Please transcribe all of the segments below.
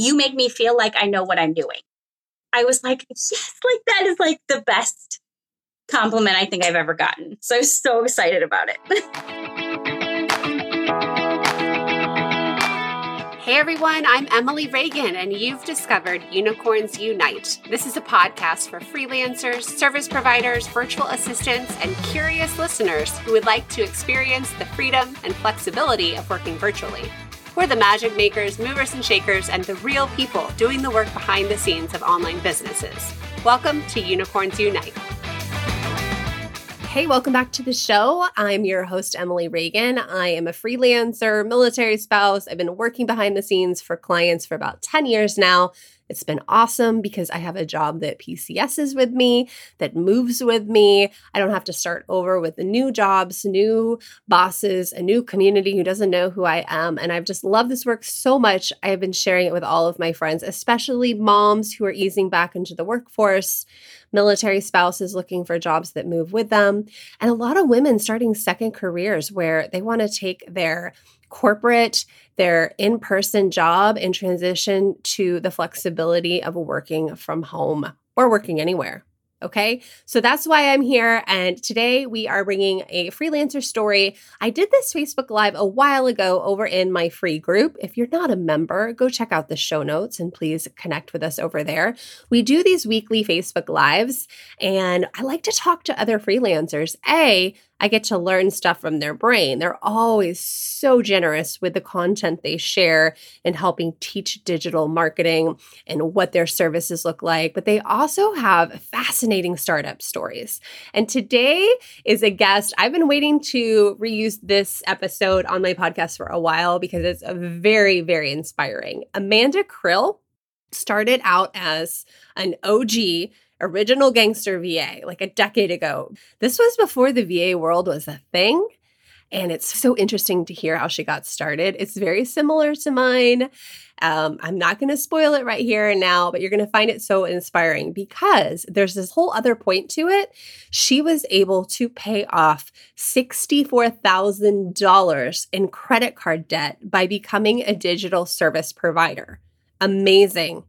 you make me feel like I know what I'm doing. I was like, yes, like that is like the best compliment I think I've ever gotten. So I was so excited about it. Hey everyone, I'm Emily Reagan, and you've discovered Unicorns Unite. This is a podcast for freelancers, service providers, virtual assistants, and curious listeners who would like to experience the freedom and flexibility of working virtually. We're the magic makers, movers and shakers, and the real people doing the work behind the scenes of online businesses. Welcome to Unicorns Unite. Hey, welcome back to the show. I'm your host, Emily Reagan. I am a freelancer, military spouse. I've been working behind the scenes for clients for about 10 years now. It's been awesome because I have a job that PCSs with me, that moves with me. I don't have to start over with new jobs, new bosses, a new community who doesn't know who I am. And I've just loved this work so much. I have been sharing it with all of my friends, especially moms who are easing back into the workforce military spouses looking for jobs that move with them, and a lot of women starting second careers where they want to take their corporate, their in person job and transition to the flexibility of working from home or working anywhere. Okay, so that's why I'm here. And today we are bringing a freelancer story. I did this Facebook Live a while ago over in my free group. If you're not a member, go check out the show notes and please connect with us over there. We do these weekly Facebook Lives, and I like to talk to other freelancers. A, I get to learn stuff from their brain. They're always so generous with the content they share in helping teach digital marketing and what their services look like. But they also have fascinating startup stories. And today is a guest. I've been waiting to reuse this episode on my podcast for a while because it's very, very inspiring. Amanda Krill started out as an OG original gangster VA like a decade ago. This was before the VA world was a thing. And it's so interesting to hear how she got started. It's very similar to mine. Um, I'm not going to spoil it right here and now, but you're going to find it so inspiring because there's this whole other point to it. She was able to pay off $64,000 in credit card debt by becoming a digital service provider. Amazing.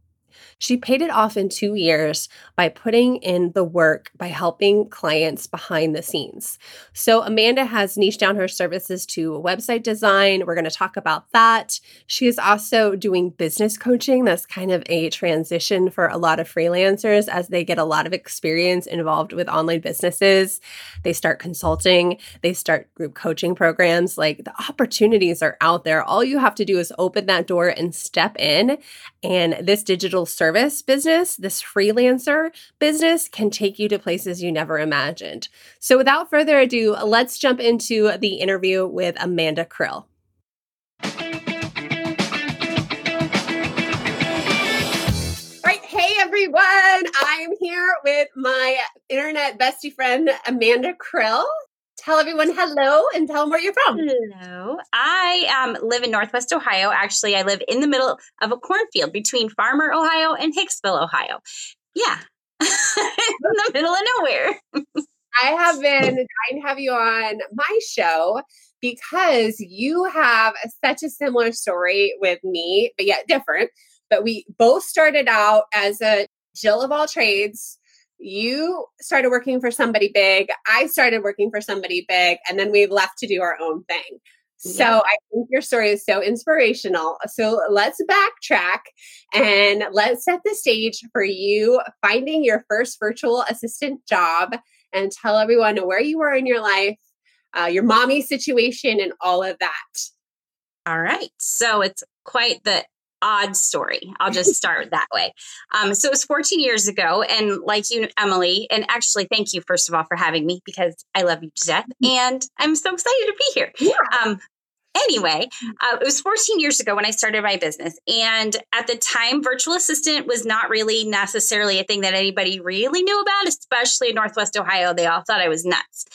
She paid it off in two years by putting in the work by helping clients behind the scenes. So, Amanda has niched down her services to website design. We're going to talk about that. She is also doing business coaching. That's kind of a transition for a lot of freelancers as they get a lot of experience involved with online businesses. They start consulting, they start group coaching programs. Like the opportunities are out there. All you have to do is open that door and step in. And this digital service business, this freelancer business can take you to places you never imagined. So, without further ado, let's jump into the interview with Amanda Krill. All right, hey everyone. I'm here with my internet bestie friend, Amanda Krill tell everyone hello and tell them where you're from. Hello. I um, live in Northwest Ohio. Actually, I live in the middle of a cornfield between Farmer, Ohio and Hicksville, Ohio. Yeah. in the middle of nowhere. I have been trying to have you on my show because you have such a similar story with me, but yet different. But we both started out as a Jill of all trades you started working for somebody big. I started working for somebody big, and then we left to do our own thing. So yeah. I think your story is so inspirational. So let's backtrack and let's set the stage for you finding your first virtual assistant job and tell everyone where you were in your life, uh, your mommy situation, and all of that. All right. So it's quite the odd story. I'll just start that way. Um, so it was 14 years ago. And like you, Emily, and actually, thank you, first of all, for having me because I love you to death. And I'm so excited to be here. Yeah. Um, anyway, uh, it was 14 years ago when I started my business. And at the time, virtual assistant was not really necessarily a thing that anybody really knew about, especially in Northwest Ohio. They all thought I was nuts.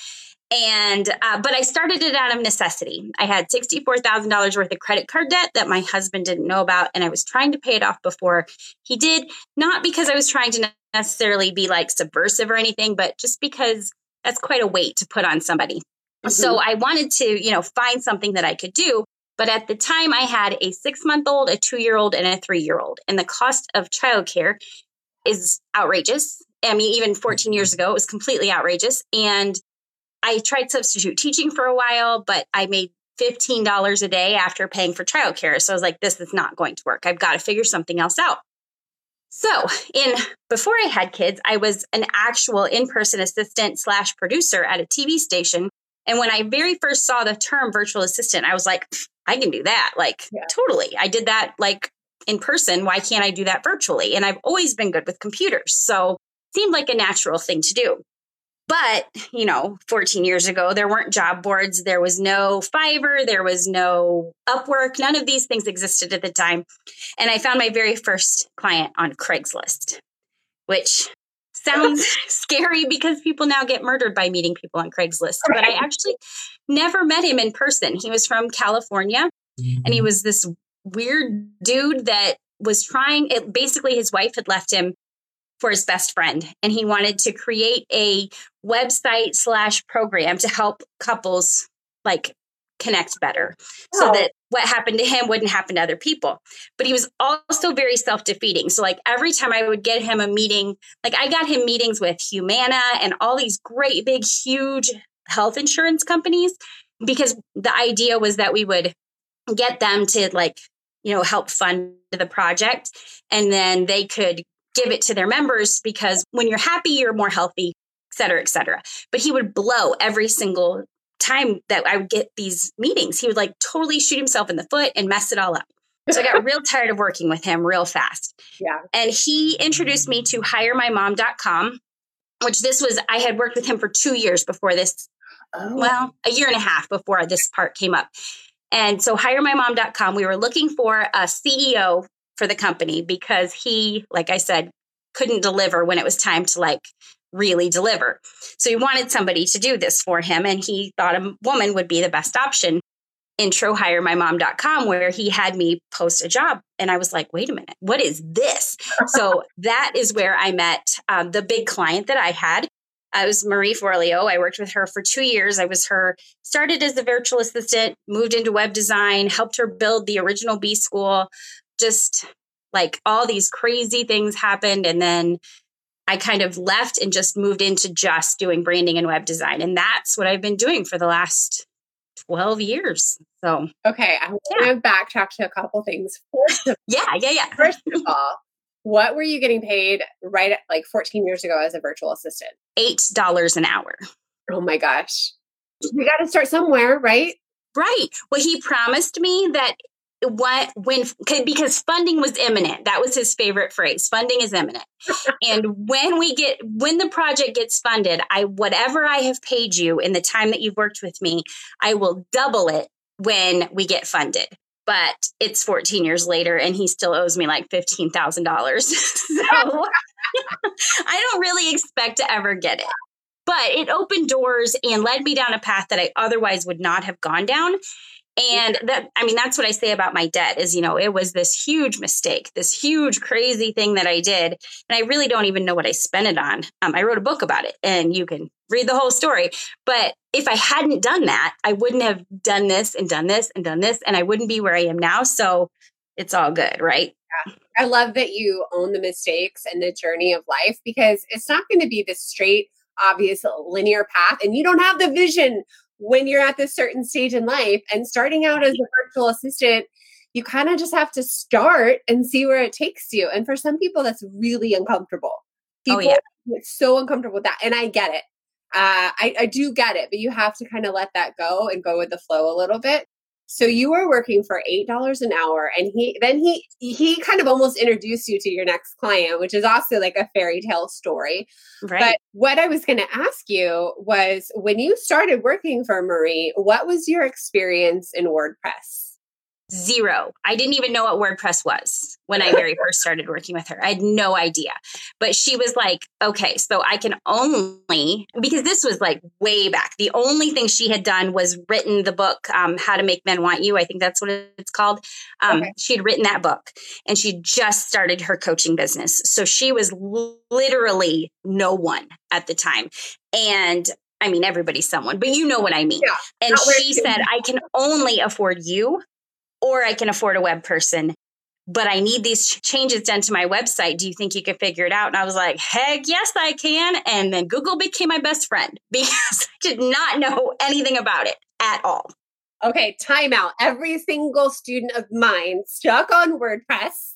And, uh, but I started it out of necessity. I had $64,000 worth of credit card debt that my husband didn't know about. And I was trying to pay it off before he did, not because I was trying to necessarily be like subversive or anything, but just because that's quite a weight to put on somebody. Mm-hmm. So I wanted to, you know, find something that I could do. But at the time, I had a six month old, a two year old, and a three year old. And the cost of childcare is outrageous. I mean, even 14 years ago, it was completely outrageous. And I tried substitute teaching for a while, but I made $15 a day after paying for childcare. So I was like, this is not going to work. I've got to figure something else out. So, in before I had kids, I was an actual in-person assistant slash producer at a TV station. And when I very first saw the term virtual assistant, I was like, I can do that. Like, yeah. totally. I did that like in person. Why can't I do that virtually? And I've always been good with computers. So, seemed like a natural thing to do. But, you know, 14 years ago, there weren't job boards. There was no Fiverr. There was no Upwork. None of these things existed at the time. And I found my very first client on Craigslist, which sounds scary because people now get murdered by meeting people on Craigslist. But I actually never met him in person. He was from California and he mm. was this weird dude that was trying it basically his wife had left him for his best friend and he wanted to create a website slash program to help couples like connect better oh. so that what happened to him wouldn't happen to other people but he was also very self-defeating so like every time i would get him a meeting like i got him meetings with humana and all these great big huge health insurance companies because the idea was that we would get them to like you know help fund the project and then they could give it to their members because when you're happy, you're more healthy, et cetera, et cetera. But he would blow every single time that I would get these meetings. He would like totally shoot himself in the foot and mess it all up. So I got real tired of working with him real fast. Yeah. And he introduced me to hiremymom.com, which this was, I had worked with him for two years before this, oh. well, a year and a half before this part came up. And so hiremymom.com, we were looking for a CEO for the company because he, like I said, couldn't deliver when it was time to like really deliver. So he wanted somebody to do this for him. And he thought a woman would be the best option. Intro hire my hiremymom.com, where he had me post a job. And I was like, wait a minute, what is this? so that is where I met um, the big client that I had. I was Marie Forleo. I worked with her for two years. I was her, started as a virtual assistant, moved into web design, helped her build the original B school, just like all these crazy things happened. And then I kind of left and just moved into just doing branding and web design. And that's what I've been doing for the last 12 years. So, okay, I'm going to backtrack to a couple things. First of, yeah, yeah, yeah. First of all, what were you getting paid right at like 14 years ago as a virtual assistant? $8 an hour. Oh my gosh. We got to start somewhere, right? Right. Well, he promised me that what when because funding was imminent. That was his favorite phrase funding is imminent. And when we get when the project gets funded i whatever i have paid you in the time that you've worked with me i will double it when we get funded. But it's 14 years later and he still owes me like $15000 so i don't really expect to ever get it. But it opened doors and led me down a path that i otherwise would not have gone down and that, I mean, that's what I say about my debt is, you know, it was this huge mistake, this huge crazy thing that I did. And I really don't even know what I spent it on. Um, I wrote a book about it and you can read the whole story. But if I hadn't done that, I wouldn't have done this and done this and done this, and I wouldn't be where I am now. So it's all good, right? Yeah. I love that you own the mistakes and the journey of life because it's not going to be this straight, obvious, linear path. And you don't have the vision when you're at this certain stage in life and starting out as a virtual assistant you kind of just have to start and see where it takes you. And for some people that's really uncomfortable. People oh, yeah. so uncomfortable with that and i get it. Uh, I, I do get it but you have to kind of let that go and go with the flow a little bit so you were working for eight dollars an hour, and he then he he kind of almost introduced you to your next client, which is also like a fairy tale story. Right. But what I was going to ask you was, when you started working for Marie, what was your experience in WordPress? Zero. I didn't even know what WordPress was when I very first started working with her. I had no idea. But she was like, okay, so I can only, because this was like way back. The only thing she had done was written the book, um, How to Make Men Want You. I think that's what it's called. Um, okay. She had written that book and she just started her coaching business. So she was literally no one at the time. And I mean, everybody's someone, but you know what I mean. Yeah, and she said, I can only afford you or I can afford a web person but I need these changes done to my website. Do you think you could figure it out? And I was like, heck yes, I can. And then Google became my best friend because I did not know anything about it at all. Okay, timeout. Every single student of mine stuck on WordPress,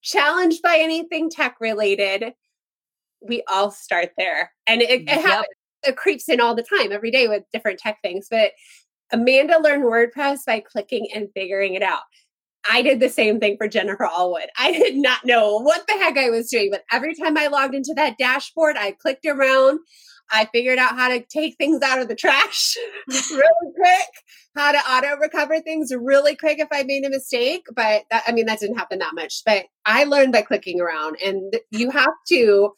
challenged by anything tech related, we all start there. And it, it yep. happens. It creeps in all the time, every day with different tech things. But Amanda learned WordPress by clicking and figuring it out. I did the same thing for Jennifer Allwood. I did not know what the heck I was doing, but every time I logged into that dashboard, I clicked around. I figured out how to take things out of the trash really quick, how to auto recover things really quick if I made a mistake. But that, I mean, that didn't happen that much. But I learned by clicking around, and you have to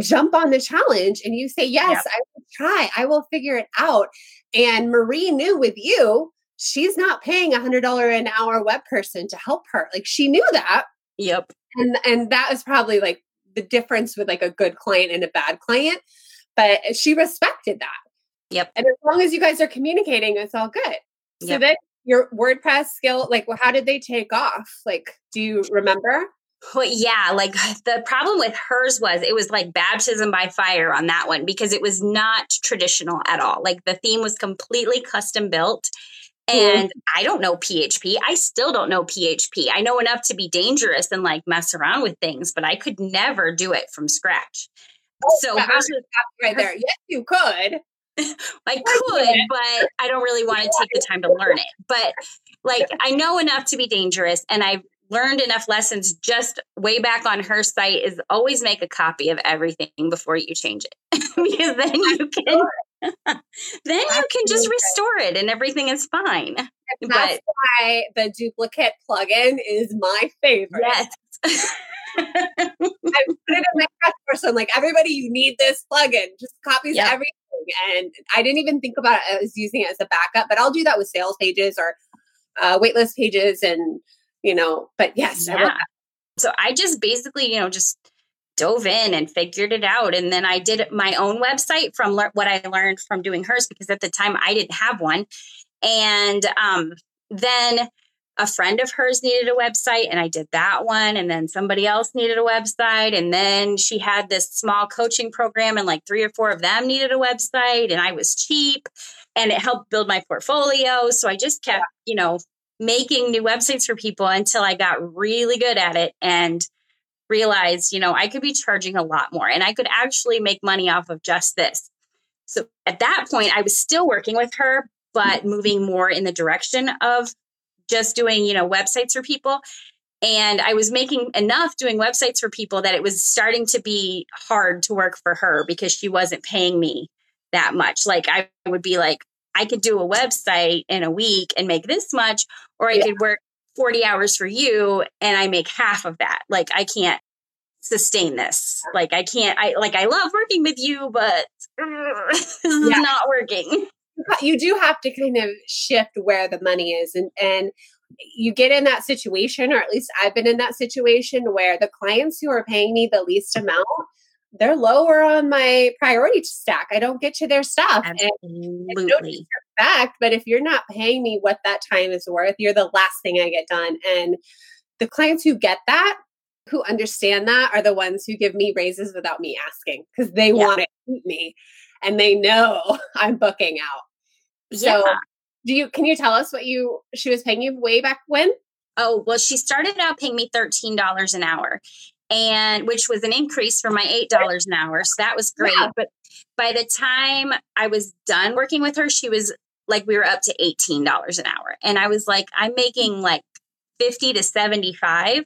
jump on the challenge and you say, Yes, yep. I will try, I will figure it out. And Marie knew with you she's not paying a hundred dollar an hour web person to help her. Like she knew that. Yep. And and that was probably like the difference with like a good client and a bad client. But she respected that. Yep. And as long as you guys are communicating, it's all good. So yep. then your WordPress skill, like well, how did they take off? Like, do you remember? Well, yeah, like the problem with hers was it was like baptism by fire on that one because it was not traditional at all. Like the theme was completely custom built and I don't know PHP. I still don't know PHP. I know enough to be dangerous and like mess around with things, but I could never do it from scratch. Oh, so right there. Yes, you could. I could, but I don't really want to take the time to learn it. But like I know enough to be dangerous and I've learned enough lessons just way back on her site is always make a copy of everything before you change it. because then you can then you can just restore it and everything is fine. And that's but, why the duplicate plugin is my favorite. Yes. I put it in my person. I'm like, everybody, you need this plugin. Just copies yep. everything. And I didn't even think about it as using it as a backup, but I'll do that with sales pages or uh, waitlist pages and, you know, but yes, yeah. I so I just basically, you know, just dove in and figured it out. And then I did my own website from le- what I learned from doing hers because at the time I didn't have one. And um, then a friend of hers needed a website and I did that one. And then somebody else needed a website. And then she had this small coaching program and like three or four of them needed a website and I was cheap and it helped build my portfolio. So I just kept, you know, making new websites for people until I got really good at it. And realized, you know, I could be charging a lot more and I could actually make money off of just this. So at that point, I was still working with her, but moving more in the direction of just doing, you know, websites for people. And I was making enough doing websites for people that it was starting to be hard to work for her because she wasn't paying me that much. Like I would be like, I could do a website in a week and make this much, or I yeah. could work 40 hours for you and I make half of that. Like I can't sustain this. Like I can't I like I love working with you, but this yeah. is not working. You do have to kind of shift where the money is and and you get in that situation or at least I've been in that situation where the clients who are paying me the least amount they're lower on my priority stack. I don't get to their stuff. Absolutely. Fact, but if you're not paying me what that time is worth, you're the last thing I get done. And the clients who get that, who understand that, are the ones who give me raises without me asking because they yeah. want to keep me and they know I'm booking out. Yeah. So, do you can you tell us what you she was paying you way back when? Oh, well, she started out paying me $13 an hour and which was an increase from my eight dollars an hour. So that was great. Yeah. But by the time I was done working with her, she was like we were up to eighteen dollars an hour, and I was like, I'm making like fifty to seventy five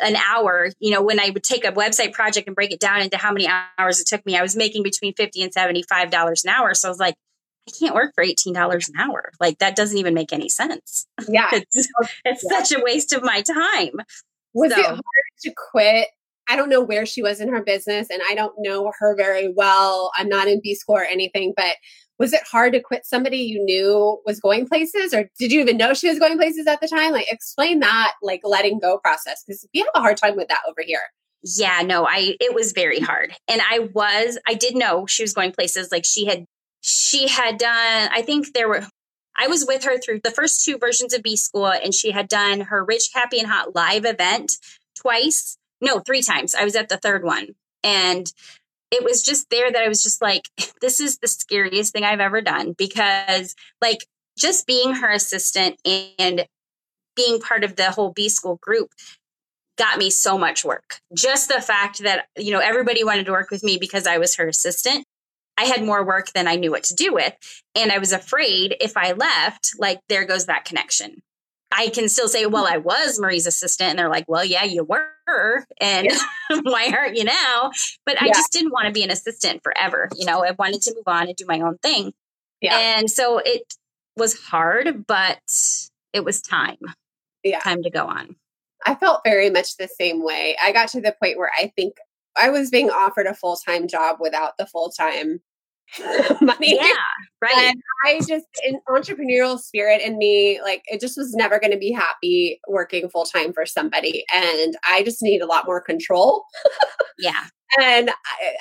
an hour you know when i would take a website project and break it down into how many hours it took me i was making between 50 and 75 dollars an hour so i was like i can't work for 18 dollars an hour like that doesn't even make any sense yeah it's, it's yeah. such a waste of my time was so. it hard to quit? I don't know where she was in her business and I don't know her very well. I'm not in B school or anything, but was it hard to quit somebody you knew was going places or did you even know she was going places at the time? Like explain that like letting go process because we have a hard time with that over here. Yeah, no, I it was very hard. And I was I did know she was going places like she had she had done I think there were I was with her through the first two versions of B School, and she had done her Rich, Happy, and Hot live event twice. No, three times. I was at the third one. And it was just there that I was just like, this is the scariest thing I've ever done because, like, just being her assistant and being part of the whole B School group got me so much work. Just the fact that, you know, everybody wanted to work with me because I was her assistant. I had more work than I knew what to do with. And I was afraid if I left, like, there goes that connection. I can still say, well, I was Marie's assistant. And they're like, well, yeah, you were. And yeah. why aren't you now? But yeah. I just didn't want to be an assistant forever. You know, I wanted to move on and do my own thing. Yeah. And so it was hard, but it was time. Yeah. Time to go on. I felt very much the same way. I got to the point where I think I was being offered a full time job without the full time money. Yeah, right. And I just, an entrepreneurial spirit in me, like it just was never going to be happy working full time for somebody. And I just need a lot more control. yeah. And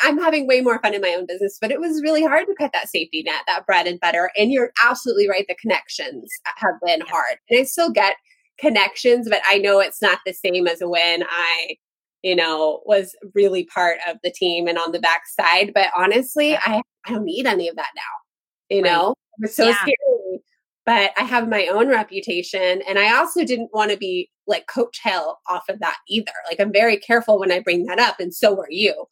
I, am having way more fun in my own business, but it was really hard to cut that safety net, that bread and butter. And you're absolutely right. The connections have been hard. And I still get connections, but I know it's not the same as when I you know, was really part of the team and on the backside. But honestly. I, I don't need any of that now. You right. know, it's so yeah. scary. But I have my own reputation. And I also didn't want to be like coattail off of that either. Like I'm very careful when I bring that up. And so are you.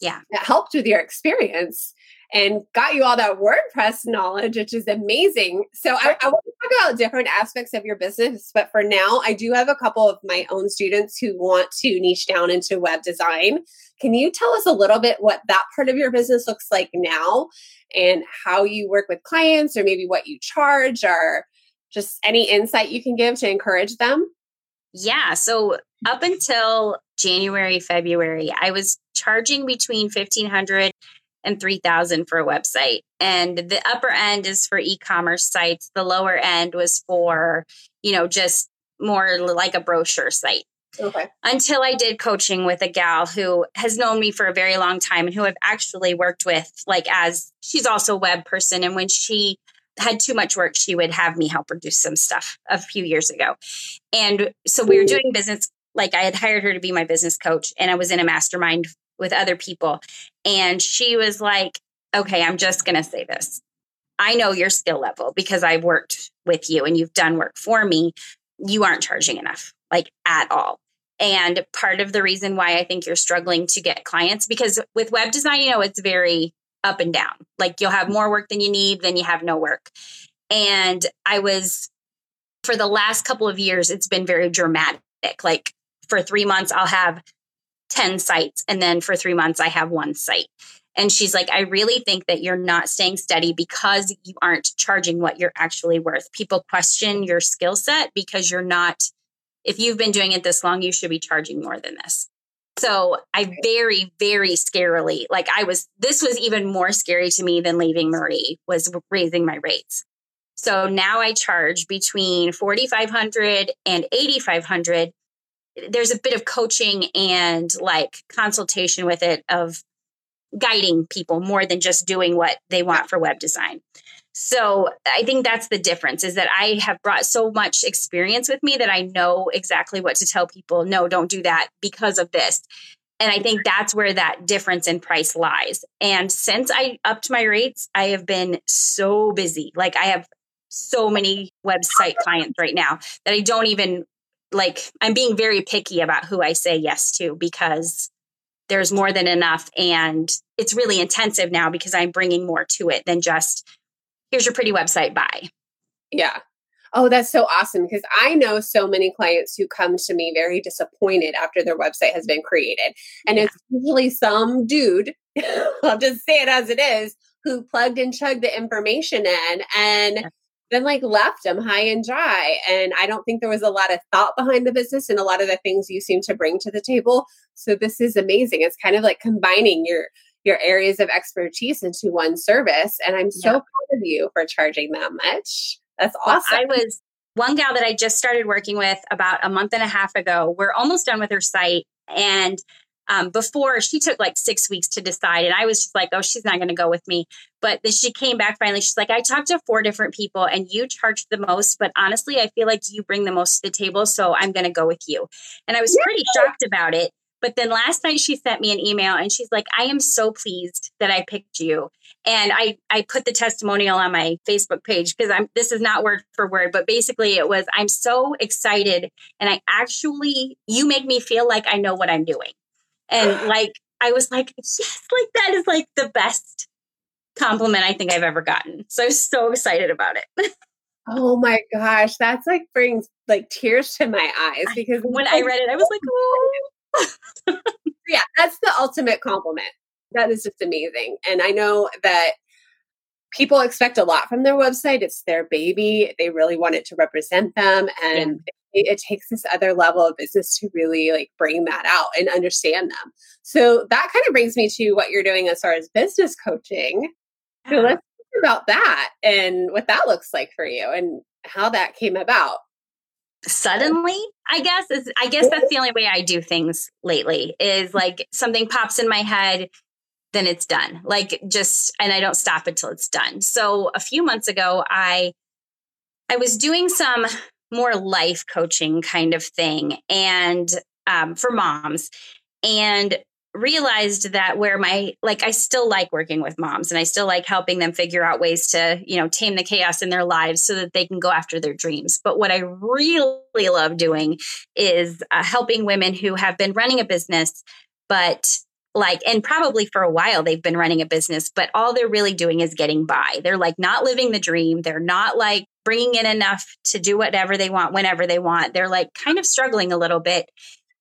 Yeah. It helped with your experience and got you all that WordPress knowledge, which is amazing. So I, I, want to talk about different aspects of your business, but for now, I do have a couple of my own students who want to niche down into web design. Can you tell us a little bit what that part of your business looks like now and how you work with clients or maybe what you charge or just any insight you can give to encourage them? Yeah. So up until January, February, I was charging between 1500 and 3000 for a website. And the upper end is for e-commerce sites. The lower end was for you know just more like a brochure site. Okay. Until i did coaching with a gal who has known me for a very long time and who i've actually worked with like as she's also a web person and when she had too much work she would have me help her do some stuff a few years ago. And so we were doing business like i had hired her to be my business coach and i was in a mastermind with other people. And she was like, okay, I'm just going to say this. I know your skill level because I've worked with you and you've done work for me. You aren't charging enough, like at all. And part of the reason why I think you're struggling to get clients, because with web design, you know, it's very up and down. Like you'll have more work than you need, then you have no work. And I was, for the last couple of years, it's been very dramatic. Like for three months, I'll have 10 sites. And then for three months, I have one site. And she's like, I really think that you're not staying steady because you aren't charging what you're actually worth. People question your skill set because you're not, if you've been doing it this long, you should be charging more than this. So I very, very scarily, like I was, this was even more scary to me than leaving Marie was raising my rates. So now I charge between 4,500 and 8,500 there's a bit of coaching and like consultation with it of guiding people more than just doing what they want for web design. So I think that's the difference is that I have brought so much experience with me that I know exactly what to tell people. No, don't do that because of this. And I think that's where that difference in price lies. And since I upped my rates, I have been so busy. Like I have so many website clients right now that I don't even like I'm being very picky about who I say yes to because there's more than enough and it's really intensive now because I'm bringing more to it than just here's your pretty website bye. Yeah. Oh, that's so awesome because I know so many clients who come to me very disappointed after their website has been created. And yeah. it's usually some dude, I'll just say it as it is, who plugged and chugged the information in and yeah then like left them high and dry. And I don't think there was a lot of thought behind the business and a lot of the things you seem to bring to the table. So this is amazing. It's kind of like combining your your areas of expertise into one service. And I'm so proud of you for charging that much. That's awesome. Well, I was one gal that I just started working with about a month and a half ago. We're almost done with her site. And um, before she took like six weeks to decide. And I was just like, oh, she's not going to go with me. But then she came back finally. She's like, I talked to four different people and you charge the most. But honestly, I feel like you bring the most to the table. So I'm going to go with you. And I was pretty shocked about it. But then last night she sent me an email and she's like, I am so pleased that I picked you. And I, I put the testimonial on my Facebook page because I'm this is not word for word, but basically it was I'm so excited and I actually you make me feel like I know what I'm doing. And like I was like, yes, like that is like the best compliment I think I've ever gotten. So I was so excited about it. oh my gosh, that's like brings like tears to my eyes because when I read it, I was like, oh yeah, that's the ultimate compliment. That is just amazing. And I know that people expect a lot from their website. It's their baby. They really want it to represent them. And yeah. It, takes this other level of business to really like bring that out and understand them. So that kind of brings me to what you're doing as far as business coaching. So let's talk about that and what that looks like for you and how that came about. Suddenly i guess is i guess that's the only way i do things lately is mm-hmm. like something pops in my head then it's done. Like just and i don't stop until it's done. So a few months ago i i was doing some more life coaching kind of thing and um, for moms and realized that where my like I still like working with moms and I still like helping them figure out ways to, you know, tame the chaos in their lives so that they can go after their dreams. But what I really love doing is uh, helping women who have been running a business but like and probably for a while they've been running a business but all they're really doing is getting by. They're like not living the dream. They're not like bringing in enough to do whatever they want whenever they want. They're like kind of struggling a little bit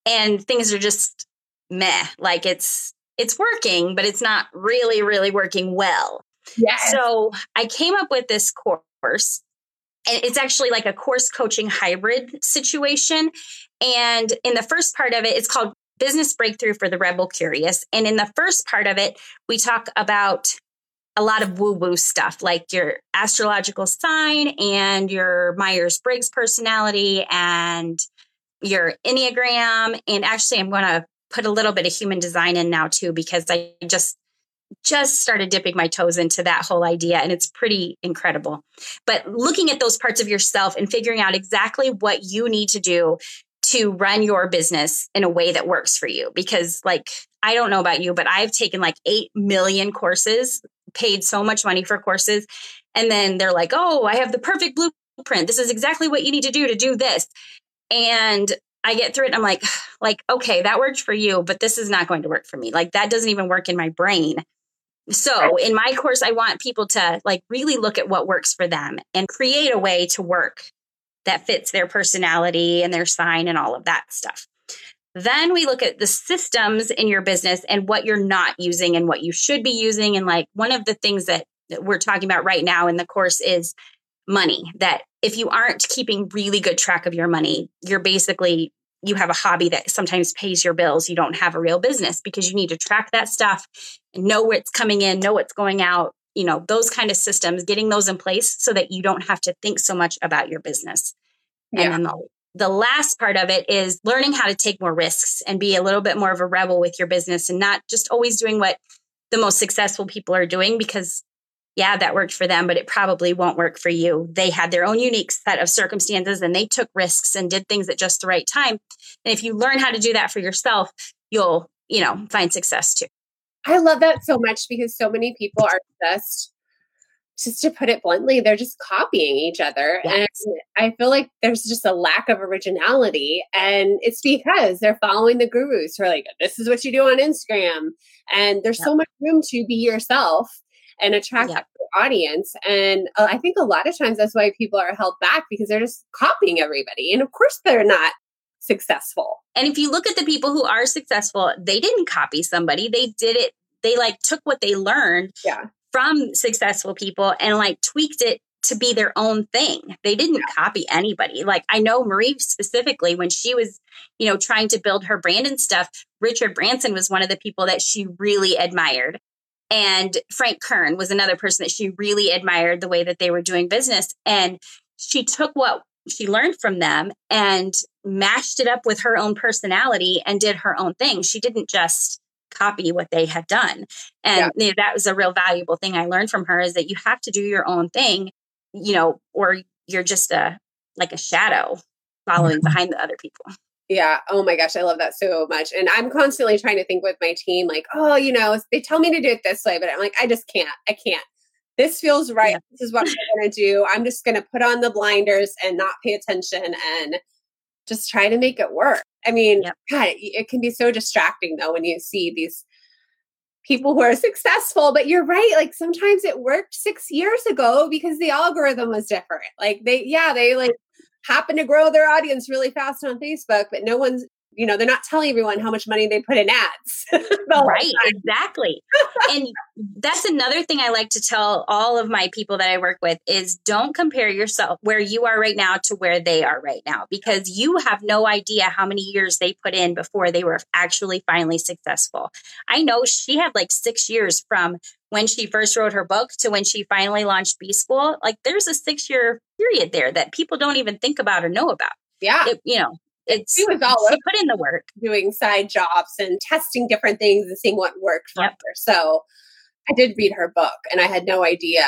and things are just meh. Like it's it's working, but it's not really, really working well. Yes. So I came up with this course. And it's actually like a course coaching hybrid situation. And in the first part of it, it's called Business Breakthrough for the Rebel Curious. And in the first part of it, we talk about a lot of woo woo stuff like your astrological sign and your Myers Briggs personality and your Enneagram. And actually, I'm going to put a little bit of human design in now too because I just just started dipping my toes into that whole idea and it's pretty incredible. But looking at those parts of yourself and figuring out exactly what you need to do to run your business in a way that works for you because like I don't know about you but I've taken like 8 million courses, paid so much money for courses and then they're like, "Oh, I have the perfect blueprint. This is exactly what you need to do to do this." And I get through it I'm like, like, okay, that worked for you, but this is not going to work for me. Like that doesn't even work in my brain. So in my course, I want people to like really look at what works for them and create a way to work that fits their personality and their sign and all of that stuff. Then we look at the systems in your business and what you're not using and what you should be using. And like one of the things that, that we're talking about right now in the course is money that if you aren't keeping really good track of your money, you're basically you have a hobby that sometimes pays your bills. You don't have a real business because you need to track that stuff and know what's coming in, know what's going out, you know, those kind of systems, getting those in place so that you don't have to think so much about your business. Yeah. And then the, the last part of it is learning how to take more risks and be a little bit more of a rebel with your business and not just always doing what the most successful people are doing because yeah, that worked for them, but it probably won't work for you. They had their own unique set of circumstances and they took risks and did things at just the right time. And if you learn how to do that for yourself, you'll, you know, find success too. I love that so much because so many people are just just to put it bluntly, they're just copying each other. Yes. And I feel like there's just a lack of originality. And it's because they're following the gurus who are like, this is what you do on Instagram. And there's yep. so much room to be yourself and attract your audience. And uh, I think a lot of times that's why people are held back because they're just copying everybody. And of course, they're not successful. And if you look at the people who are successful, they didn't copy somebody. They did it. They like took what they learned yeah. From successful people and like tweaked it to be their own thing. They didn't copy anybody. Like I know Marie specifically when she was, you know, trying to build her brand and stuff, Richard Branson was one of the people that she really admired. And Frank Kern was another person that she really admired the way that they were doing business. And she took what she learned from them and mashed it up with her own personality and did her own thing. She didn't just copy what they had done. And yeah. you know, that was a real valuable thing I learned from her is that you have to do your own thing, you know, or you're just a like a shadow following mm-hmm. behind the other people. Yeah. Oh my gosh, I love that so much. And I'm constantly trying to think with my team, like, oh, you know, they tell me to do it this way, but I'm like, I just can't. I can't. This feels right. Yeah. This is what I'm going to do. I'm just going to put on the blinders and not pay attention and just try to make it work. I mean, yep. God, it can be so distracting though when you see these people who are successful. But you're right. Like sometimes it worked six years ago because the algorithm was different. Like they, yeah, they like happen to grow their audience really fast on Facebook, but no one's you know they're not telling everyone how much money they put in ads right exactly. And that's another thing i like to tell all of my people that i work with is don't compare yourself where you are right now to where they are right now because you have no idea how many years they put in before they were actually finally successful. I know she had like six years from when she first wrote her book to when she finally launched b school. Like there's a six year period there that people don't even think about or know about. Yeah. It, you know it's she was all she put in the work. doing side jobs and testing different things and seeing what worked for yep. her. So i did read her book and i had no idea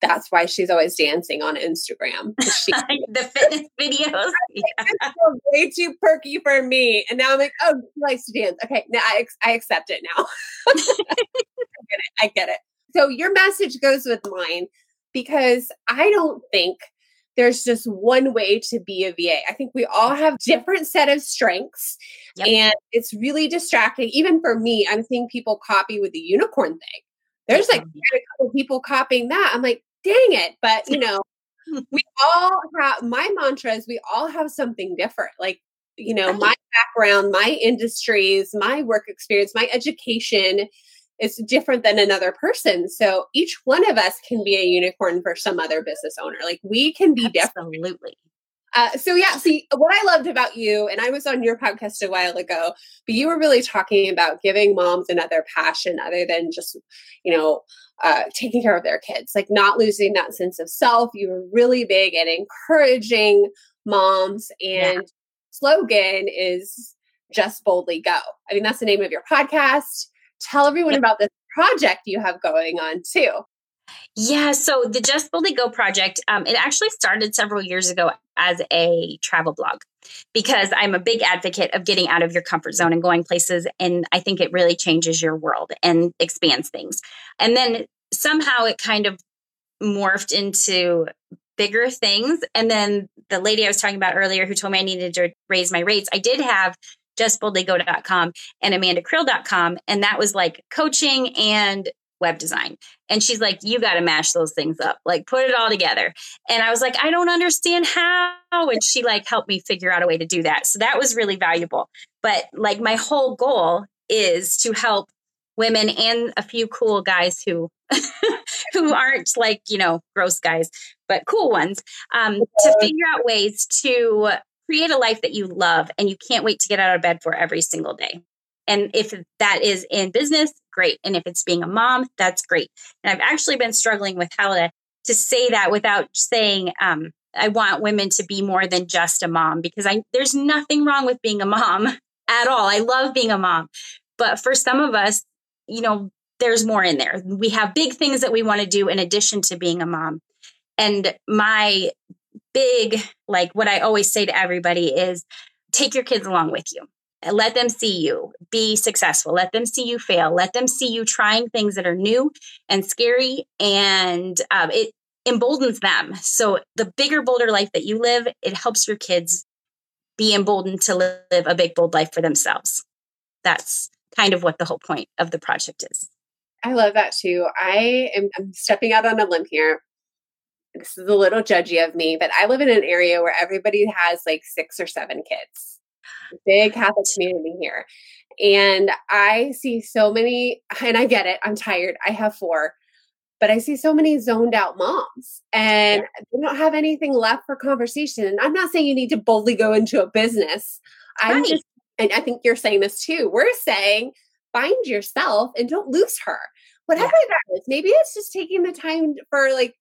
that's why she's always dancing on instagram. She, the fitness videos. Yeah. way too perky for me. And now i'm like oh she likes to dance. Okay now i, I accept it now. I get it i get it. So your message goes with mine because i don't think there's just one way to be a VA. I think we all have different set of strengths yep. and it's really distracting. Even for me, I'm seeing people copy with the unicorn thing. There's like a couple people copying that. I'm like, dang it. But you know, we all have my mantra is we all have something different. Like, you know, my background, my industries, my work experience, my education is different than another person. So each one of us can be a unicorn for some other business owner. Like we can be Absolutely. different. Absolutely. Uh, so yeah, see what I loved about you, and I was on your podcast a while ago, but you were really talking about giving moms another passion other than just, you know, uh, taking care of their kids, like not losing that sense of self. You were really big at encouraging moms, and yeah. slogan is just boldly go. I mean, that's the name of your podcast tell everyone yep. about this project you have going on too. Yeah, so the Just Boldly Go project, um, it actually started several years ago as a travel blog because I'm a big advocate of getting out of your comfort zone and going places. And I think it really changes your world and expands things. And then somehow it kind of morphed into bigger things. And then the lady I was talking about earlier who told me I needed to raise my rates, I did have justboldlygo.com and amandakrill.com. And that was like coaching and web design. And she's like, you got to mash those things up, like put it all together. And I was like, I don't understand how. And she like helped me figure out a way to do that. So that was really valuable. But like my whole goal is to help women and a few cool guys who who aren't like you know gross guys but cool ones um, to figure out ways to create a life that you love and you can't wait to get out of bed for every single day. And if that is in business, great. And if it's being a mom, that's great. And I've actually been struggling with how to, to say that without saying, um, I want women to be more than just a mom because I, there's nothing wrong with being a mom at all. I love being a mom. But for some of us, you know, there's more in there. We have big things that we want to do in addition to being a mom. And my big, like what I always say to everybody is take your kids along with you. Let them see you be successful. Let them see you fail. Let them see you trying things that are new and scary. And um, it emboldens them. So the bigger, bolder life that you live, it helps your kids be emboldened to live a big, bold life for themselves. That's kind of what the whole point of the project is. I love that too. I am I'm stepping out on a limb here this is a little judgy of me, but I live in an area where everybody has like six or seven kids. Big Catholic community here. And I see so many, and I get it, I'm tired. I have four, but I see so many zoned out moms and yeah. they don't have anything left for conversation. And I'm not saying you need to boldly go into a business. I'm just, and I think you're saying this too. We're saying find yourself and don't lose her. Whatever yeah. that is. Maybe it's just taking the time for like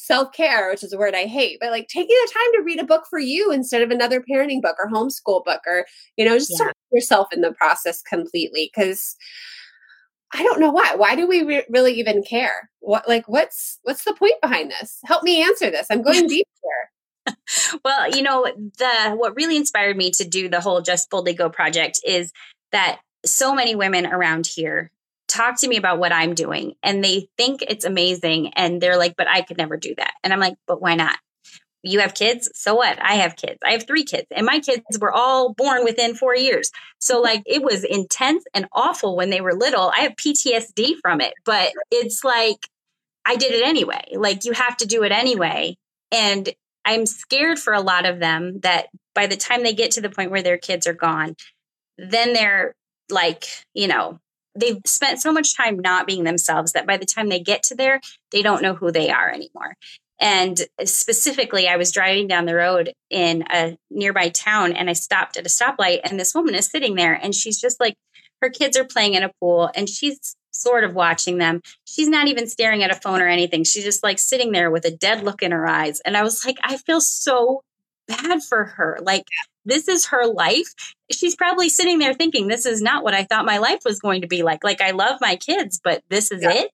self care, which is a word I hate, but like taking the time to read a book for you instead of another parenting book or homeschool book or, you know, just yeah. yourself in the process completely. Cause I don't know why. Why do we re- really even care? What, like, what's, what's the point behind this? Help me answer this. I'm going deep here. well, you know, the, what really inspired me to do the whole Just Boldly Go project is that so many women around here talk to me about what I'm doing and they think it's amazing and they're like, but I could never do that. And I'm like, but why not? You have kids? So what? I have kids. I have three kids and my kids were all born within four years. So like it was intense and awful when they were little. I have PTSD from it, but it's like I did it anyway. Like you have to do it anyway. And I'm scared for a lot of them that by the time they get to the point where their kids are gone, then they're like, you know, they've spent so much time not being themselves that by the time they get to there, they don't know who they are anymore. And specifically, I was driving down the road in a nearby town and I stopped at a stoplight, and this woman is sitting there and she's just like, her kids are playing in a pool and she's sort of watching them. She's not even staring at a phone or anything. She's just like sitting there with a dead look in her eyes. And I was like, I feel so bad for her. Like, this is her life. She's probably sitting there thinking, this is not what I thought my life was going to be like. Like, I love my kids, but this is yeah. it.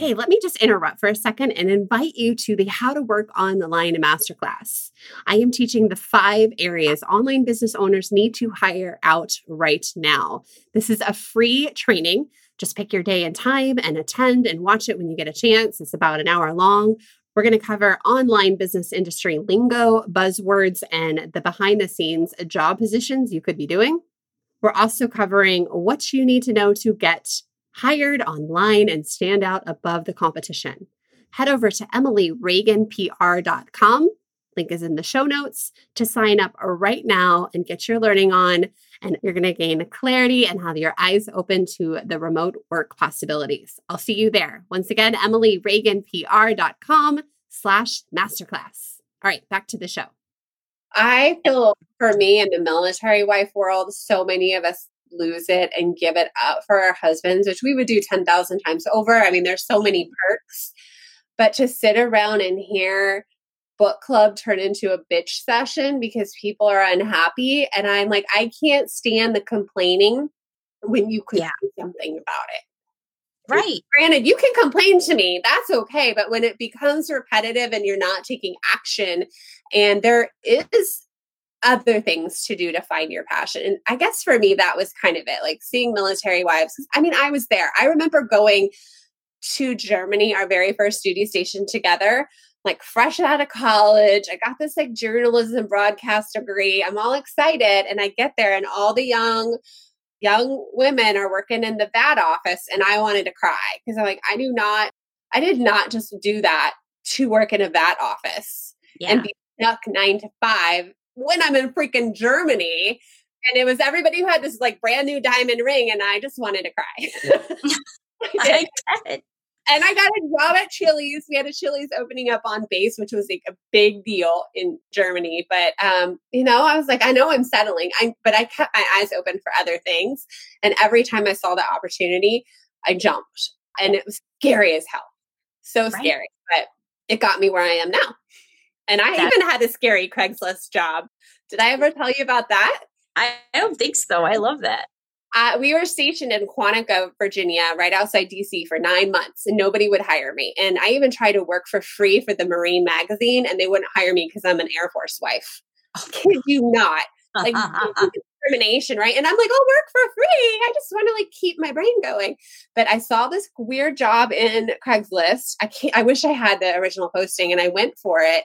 Hey, let me just interrupt for a second and invite you to the How to Work on the Line Masterclass. I am teaching the five areas online business owners need to hire out right now. This is a free training. Just pick your day and time and attend and watch it when you get a chance. It's about an hour long. We're going to cover online business industry lingo, buzzwords, and the behind the scenes job positions you could be doing. We're also covering what you need to know to get hired online and stand out above the competition. Head over to emilyreaganpr.com. Link is in the show notes to sign up right now and get your learning on. And you're going to gain clarity and have your eyes open to the remote work possibilities. I'll see you there. Once again, emilyreaganpr.com slash masterclass. All right, back to the show. I feel for me in the military wife world, so many of us lose it and give it up for our husbands, which we would do 10,000 times over. I mean, there's so many perks. But to sit around and hear book club turn into a bitch session because people are unhappy. And I'm like, I can't stand the complaining when you could yeah. do something about it. Right. Granted, you can complain to me. That's okay. But when it becomes repetitive and you're not taking action, and there is other things to do to find your passion. And I guess for me, that was kind of it like seeing military wives. I mean, I was there. I remember going to Germany, our very first duty station together, like fresh out of college. I got this like journalism broadcast degree. I'm all excited. And I get there, and all the young, young women are working in the VAT office. And I wanted to cry because I'm like, I do not, I did not just do that to work in a VAT office yeah. and be stuck nine to five when I'm in freaking Germany. And it was everybody who had this like brand new diamond ring, and I just wanted to cry. I did. And I got a job at Chili's. We had a Chili's opening up on base, which was like a big deal in Germany. But um, you know, I was like, I know I'm settling. I but I kept my eyes open for other things. And every time I saw the opportunity, I jumped. And it was scary as hell. So right. scary. But it got me where I am now. And I even had a scary Craigslist job. Did I ever tell you about that? I don't think so. I love that. Uh, we were stationed in Quantico, Virginia, right outside DC for nine months, and nobody would hire me. And I even tried to work for free for the Marine magazine, and they wouldn't hire me because I'm an Air Force wife. I Kid you not. Like discrimination, right? And I'm like, I'll work for free. I just want to like keep my brain going. But I saw this weird job in Craigslist. I can't I wish I had the original posting and I went for it.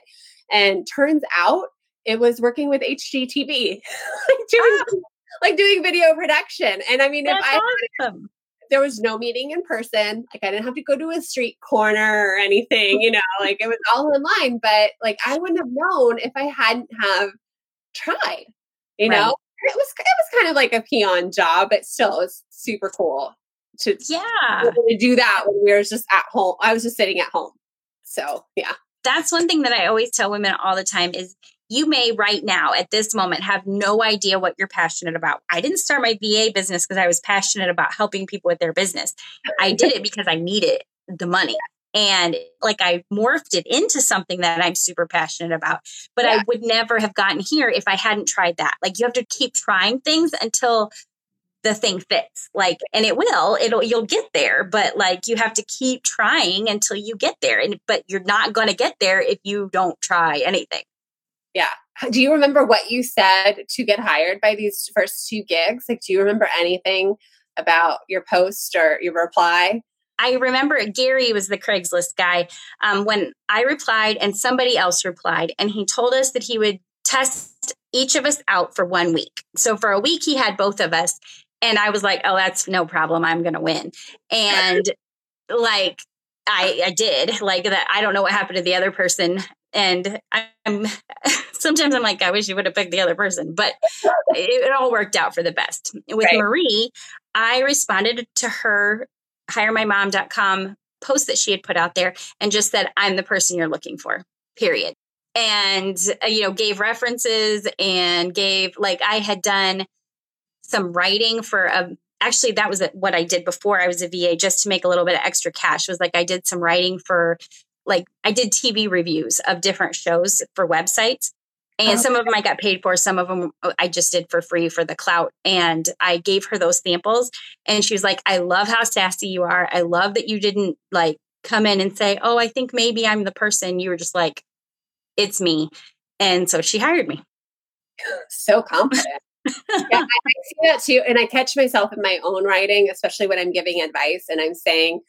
And turns out it was working with HGTV, like, doing, oh. Like doing video production. And I mean, That's if I awesome. there was no meeting in person, like I didn't have to go to a street corner or anything, you know, like it was all online. But like I wouldn't have known if I hadn't have tried, you right. know. It was it was kind of like a peon job, but still it was super cool to yeah to do that when we were just at home. I was just sitting at home. So yeah that's one thing that I always tell women all the time is you may right now at this moment have no idea what you're passionate about. I didn't start my VA business because I was passionate about helping people with their business. I did it because I needed the money. and like I morphed it into something that I'm super passionate about. But yeah. I would never have gotten here if I hadn't tried that. Like you have to keep trying things until the thing fits. Like and it will. It'll you'll get there, but like you have to keep trying until you get there. And but you're not going to get there if you don't try anything. Yeah. Do you remember what you said to get hired by these first two gigs? Like do you remember anything about your post or your reply? I remember Gary was the Craigslist guy um, when I replied and somebody else replied, and he told us that he would test each of us out for one week. So for a week, he had both of us. And I was like, oh, that's no problem. I'm going to win. And like, I, I did like that. I don't know what happened to the other person. And I'm sometimes I'm like, I wish you would have picked the other person, but it, all worked out for the best. With right. Marie, I responded to her hiremymom.com post that she had put out there and just said, I'm the person you're looking for, period. And, uh, you know, gave references and gave, like, I had done some writing for a, actually, that was what I did before I was a VA just to make a little bit of extra cash. Was like I did some writing for, like, I did TV reviews of different shows for websites. And oh, some of them I got paid for, some of them uh, I just did for free for the clout. And I gave her those samples. And she was like, I love how sassy you are. I love that you didn't like come in and say, Oh, I think maybe I'm the person. You were just like, It's me. And so she hired me. So confident. yeah, I, I see that too. And I catch myself in my own writing, especially when I'm giving advice and I'm saying,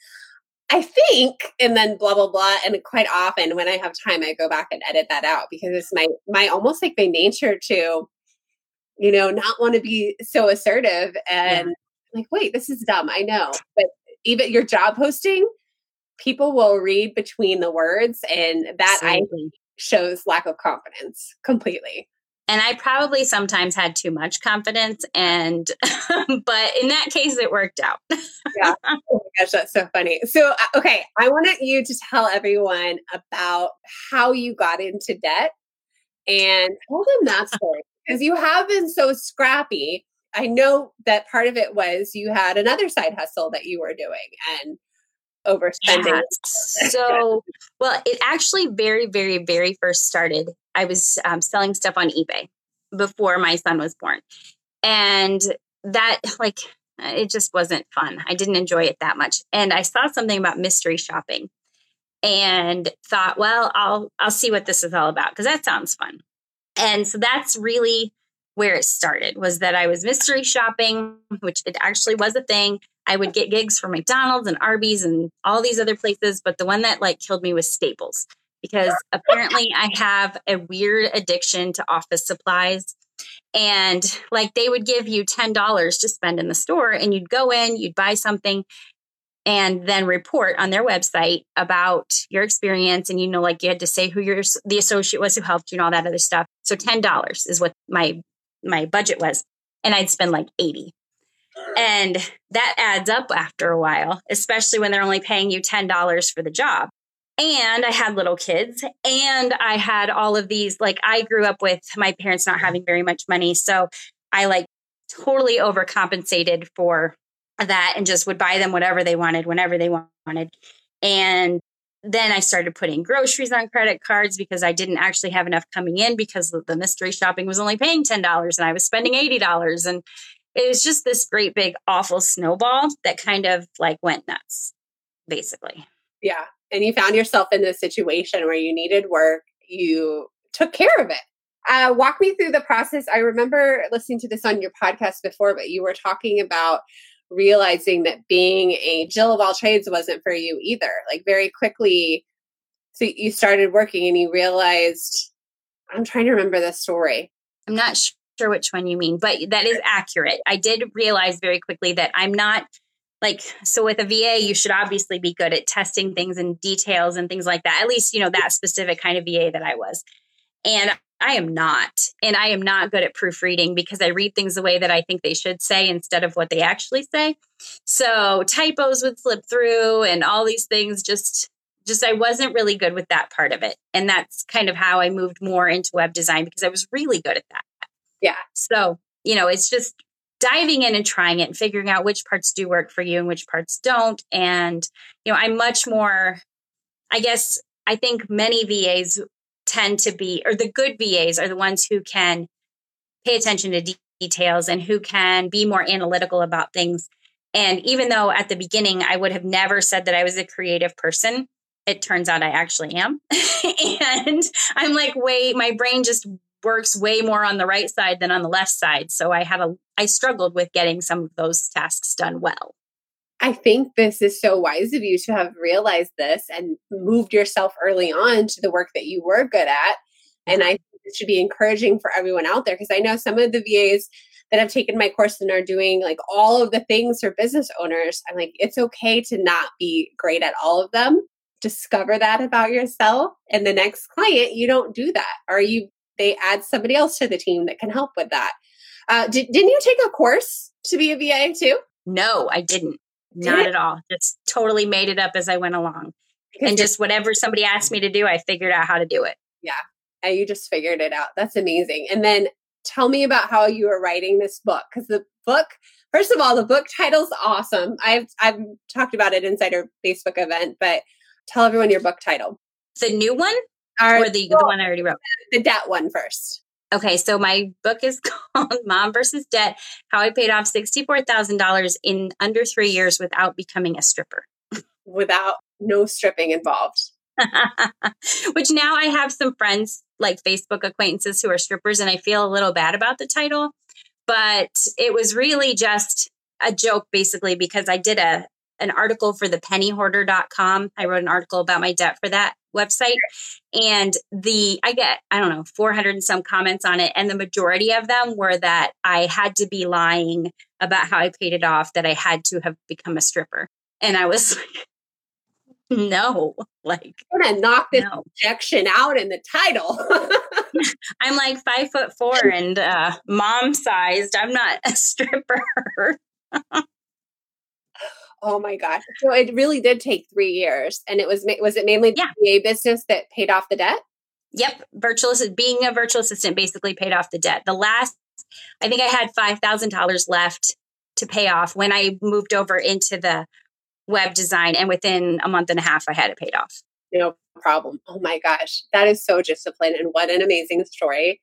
I think, and then blah blah blah. And quite often, when I have time, I go back and edit that out because it's my my almost like my nature to, you know, not want to be so assertive and yeah. like, wait, this is dumb. I know, but even your job posting, people will read between the words, and that I shows lack of confidence completely and I probably sometimes had too much confidence and but in that case it worked out. yeah. Oh my gosh, that's so funny. So uh, okay, I wanted you to tell everyone about how you got into debt and tell them that story because you have been so scrappy. I know that part of it was you had another side hustle that you were doing and overspending. Yeah. So, well, it actually very, very, very first started I was um, selling stuff on eBay before my son was born. And that, like, it just wasn't fun. I didn't enjoy it that much. And I saw something about mystery shopping and thought, well, I'll I'll see what this is all about because that sounds fun. And so that's really where it started was that I was mystery shopping, which it actually was a thing. I would get gigs for McDonald's and Arby's and all these other places, but the one that like killed me was Staples because apparently I have a weird addiction to office supplies. And like they would give you $10 to spend in the store, and you'd go in, you'd buy something, and then report on their website about your experience. And you know, like you had to say who your the associate was who helped you and all that other stuff. So $10 is what my my budget was. And I'd spend like 80. And that adds up after a while, especially when they're only paying you $10 for the job. And I had little kids and I had all of these like I grew up with my parents not having very much money so I like totally overcompensated for that and just would buy them whatever they wanted whenever they wanted. And then I started putting groceries on credit cards because I didn't actually have enough coming in because the mystery shopping was only paying $10 and I was spending $80 and it was just this great big awful snowball that kind of like went nuts basically yeah and you found yourself in this situation where you needed work, you took care of it. Uh, walk me through the process. I remember listening to this on your podcast before, but you were talking about realizing that being a Jill of all trades wasn't for you either. Like very quickly, so you started working and you realized, I'm trying to remember the story. I'm not sure which one you mean, but that is accurate. I did realize very quickly that I'm not like so with a va you should obviously be good at testing things and details and things like that at least you know that specific kind of va that i was. And i am not and i am not good at proofreading because i read things the way that i think they should say instead of what they actually say. So typos would slip through and all these things just just i wasn't really good with that part of it. And that's kind of how i moved more into web design because i was really good at that yeah so you know it's just diving in and trying it and figuring out which parts do work for you and which parts don't. And, you know, I'm much more I guess I think many VAs tend to be, or the good VAs are the ones who can pay attention to de- details and who can be more analytical about things. And even though at the beginning I would have never said that I was a creative person, it turns out I actually am. and I'm like, wait, my brain just works way more on the right side than on the left side. So I had a, I struggled with getting some of those tasks done well. I think this is so wise of you to have realized this and moved yourself early on to the work that you were good at. And I mm-hmm. think it should be encouraging for everyone out there because I know some of the VAs that have taken my course and are doing like all of the things for business owners. I'm like, it's okay to not be great at all of them. Discover that about yourself. And the next client, you don't do that. Or you they add somebody else to the team that can help with that. Uh, did, didn't you take a course to be a VA too? No, I didn't. Not at all. Just totally made it up as I went along. And just whatever somebody asked me to do, I figured out how to do it. Yeah. And you just figured it out. That's amazing. And then tell me about how you were writing this book because the book first of all the book title's awesome i've i've talked about it inside our facebook event but tell everyone your book title the new one our, or the, the one i already wrote. the debt one first. Okay so my book is called mom versus debt how i paid off $64000 in under three years without becoming a stripper. Without no stripping involved. Which now i have some friends like Facebook acquaintances who are strippers, and I feel a little bad about the title. But it was really just a joke, basically, because I did a an article for the pennyhoarder.com. I wrote an article about my debt for that website. And the I get, I don't know, 400 and some comments on it. And the majority of them were that I had to be lying about how I paid it off, that I had to have become a stripper. And I was like, no, like I'm gonna knock this no. objection out in the title. I'm like five foot four and uh, mom sized. I'm not a stripper. Oh my gosh! So it really did take three years, and it was was it mainly the yeah. business that paid off the debt? Yep, virtual being a virtual assistant basically paid off the debt. The last, I think I had five thousand dollars left to pay off when I moved over into the web design. And within a month and a half, I had it paid off. No problem. Oh my gosh. That is so disciplined and what an amazing story.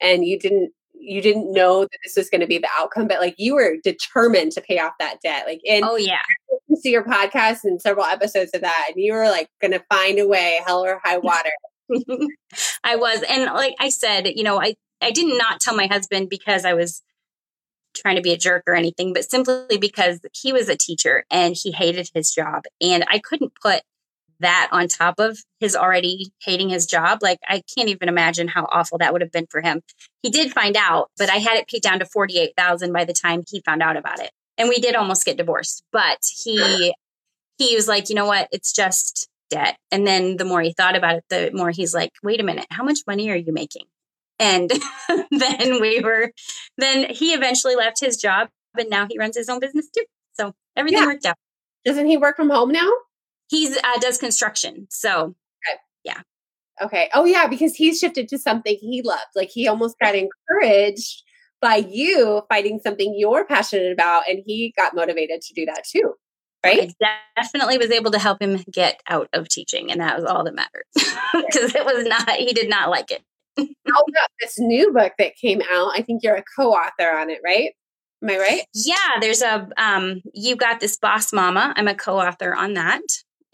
And you didn't you didn't know that this was going to be the outcome, but like you were determined to pay off that debt. Like, and oh yeah, see your podcast and several episodes of that, and you were like going to find a way, hell or high water. I was, and like I said, you know, I I did not tell my husband because I was trying to be a jerk or anything, but simply because he was a teacher and he hated his job. And I couldn't put that on top of his already hating his job. Like, I can't even imagine how awful that would have been for him. He did find out, but I had it paid down to 48,000 by the time he found out about it. And we did almost get divorced, but he, he was like, you know what? It's just debt. And then the more he thought about it, the more he's like, wait a minute, how much money are you making? And then we were, then he eventually left his job and now he runs his own business too. So everything yeah. worked out. Doesn't he work from home now? He's uh, does construction. So okay. yeah. Okay. Oh yeah, because he's shifted to something he loved. Like he almost got encouraged by you finding something you're passionate about, and he got motivated to do that too. Right? I definitely was able to help him get out of teaching, and that was all that mattered. Because it was not, he did not like it oh, about this new book that came out. I think you're a co-author on it, right? Am I right? Yeah, there's a um you got this boss mama. I'm a co-author on that.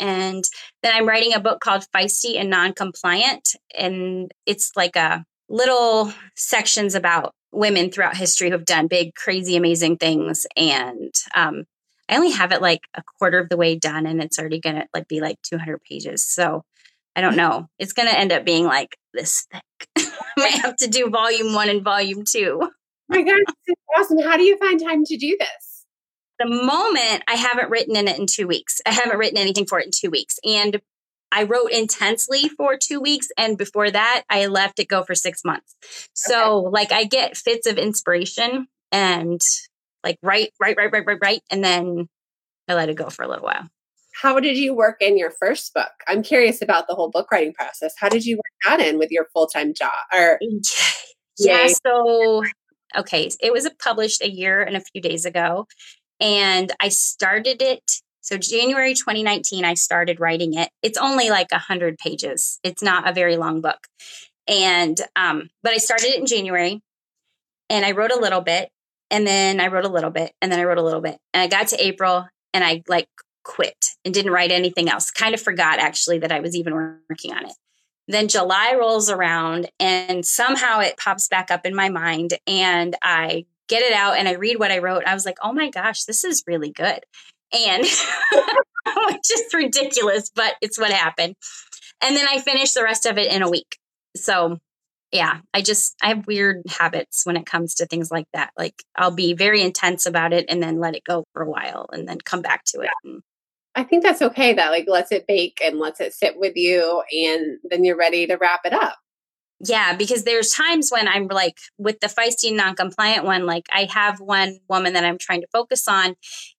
And then I'm writing a book called Feisty and Non-Compliant and it's like a little sections about women throughout history who've done big crazy amazing things and um I only have it like a quarter of the way done and it's already going to like be like 200 pages. So I don't know. It's going to end up being like this thick. I might have to do volume one and volume two. My God, awesome. How do you find time to do this? The moment I haven't written in it in two weeks. I haven't written anything for it in two weeks. And I wrote intensely for two weeks. And before that, I left it go for six months. So, okay. like, I get fits of inspiration and like write, write, write, write, write, write. And then I let it go for a little while how did you work in your first book? I'm curious about the whole book writing process. How did you work that in with your full time job? Or yeah, so okay, it was published a year and a few days ago, and I started it So January 2019, I started writing it. It's only like a 100 pages. It's not a very long book. And, um, but I started it in January and I wrote a little bit and then I wrote a little bit and then I wrote a little bit. And I got to April and I like quit and didn't write anything else. Kind of forgot actually that I was even working on it. Then July rolls around and somehow it pops back up in my mind and I get it out and I read what I wrote. I was like, oh my gosh, this is really good. And is ridiculous, but it's what happened. And then I finished the rest of it in a week. So yeah, I just I have weird habits when it comes to things like that. Like I'll be very intense about it and then let it go for a while and then come back to it. And, I think that's okay that like lets it bake and lets it sit with you and then you're ready to wrap it up. Yeah, because there's times when I'm like with the feisty non-compliant one, like I have one woman that I'm trying to focus on,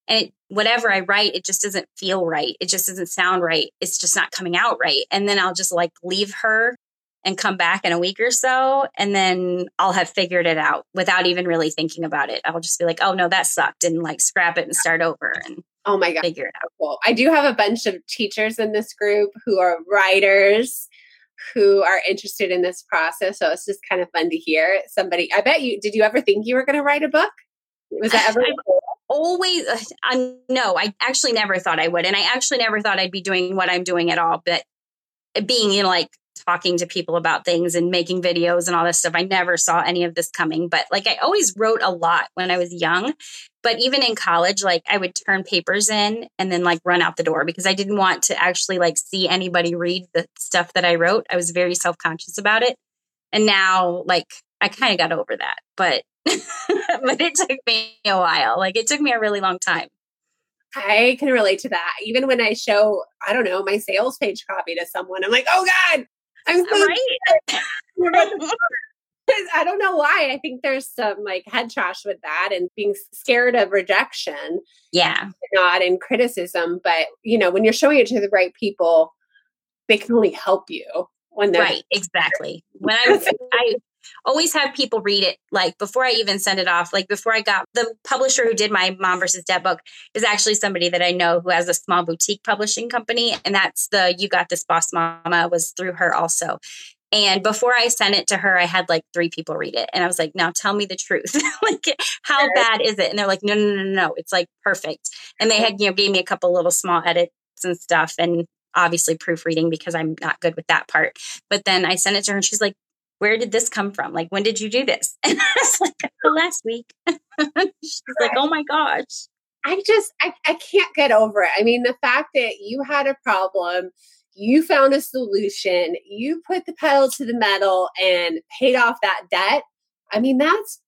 and it, whatever I write, it just doesn't feel right. It just doesn't sound right. It's just not coming out right. And then I'll just like leave her and come back in a week or so, and then I'll have figured it out without even really thinking about it. I'll just be like, oh no, that sucked, and like scrap it and start over and oh my god, figure it out. Cool. I do have a bunch of teachers in this group who are writers who are interested in this process. So it's just kind of fun to hear somebody. I bet you, did you ever think you were going to write a book? Was that ever? always, uh, no, I actually never thought I would. And I actually never thought I'd be doing what I'm doing at all. But being, in like talking to people about things and making videos and all this stuff. I never saw any of this coming, but like I always wrote a lot when I was young. But even in college, like I would turn papers in and then like run out the door because I didn't want to actually like see anybody read the stuff that I wrote. I was very self conscious about it. And now, like, I kind of got over that, but but it took me a while. Like it took me a really long time. I can relate to that. Even when I show, I don't know, my sales page copy to someone, I'm like, oh God, I'm so right. I don't know why. I think there's some like head trash with that and being scared of rejection. Yeah. Not in criticism, but you know, when you're showing it to the right people, they can only help you when they're right. Exactly. When I I always have people read it like before I even send it off. Like before I got the publisher who did my mom versus debt book is actually somebody that I know who has a small boutique publishing company. And that's the You Got This Boss Mama was through her also. And before I sent it to her, I had like three people read it. And I was like, now tell me the truth. like, how bad is it? And they're like, no, no, no, no, it's like perfect. And they had, you know, gave me a couple little small edits and stuff. And obviously proofreading because I'm not good with that part. But then I sent it to her and she's like, where did this come from? Like, when did you do this? And I was like, oh, last week. She's like, oh my gosh. I just, I, I can't get over it. I mean, the fact that you had a problem, you found a solution, you put the pedal to the metal and paid off that debt. I mean, that's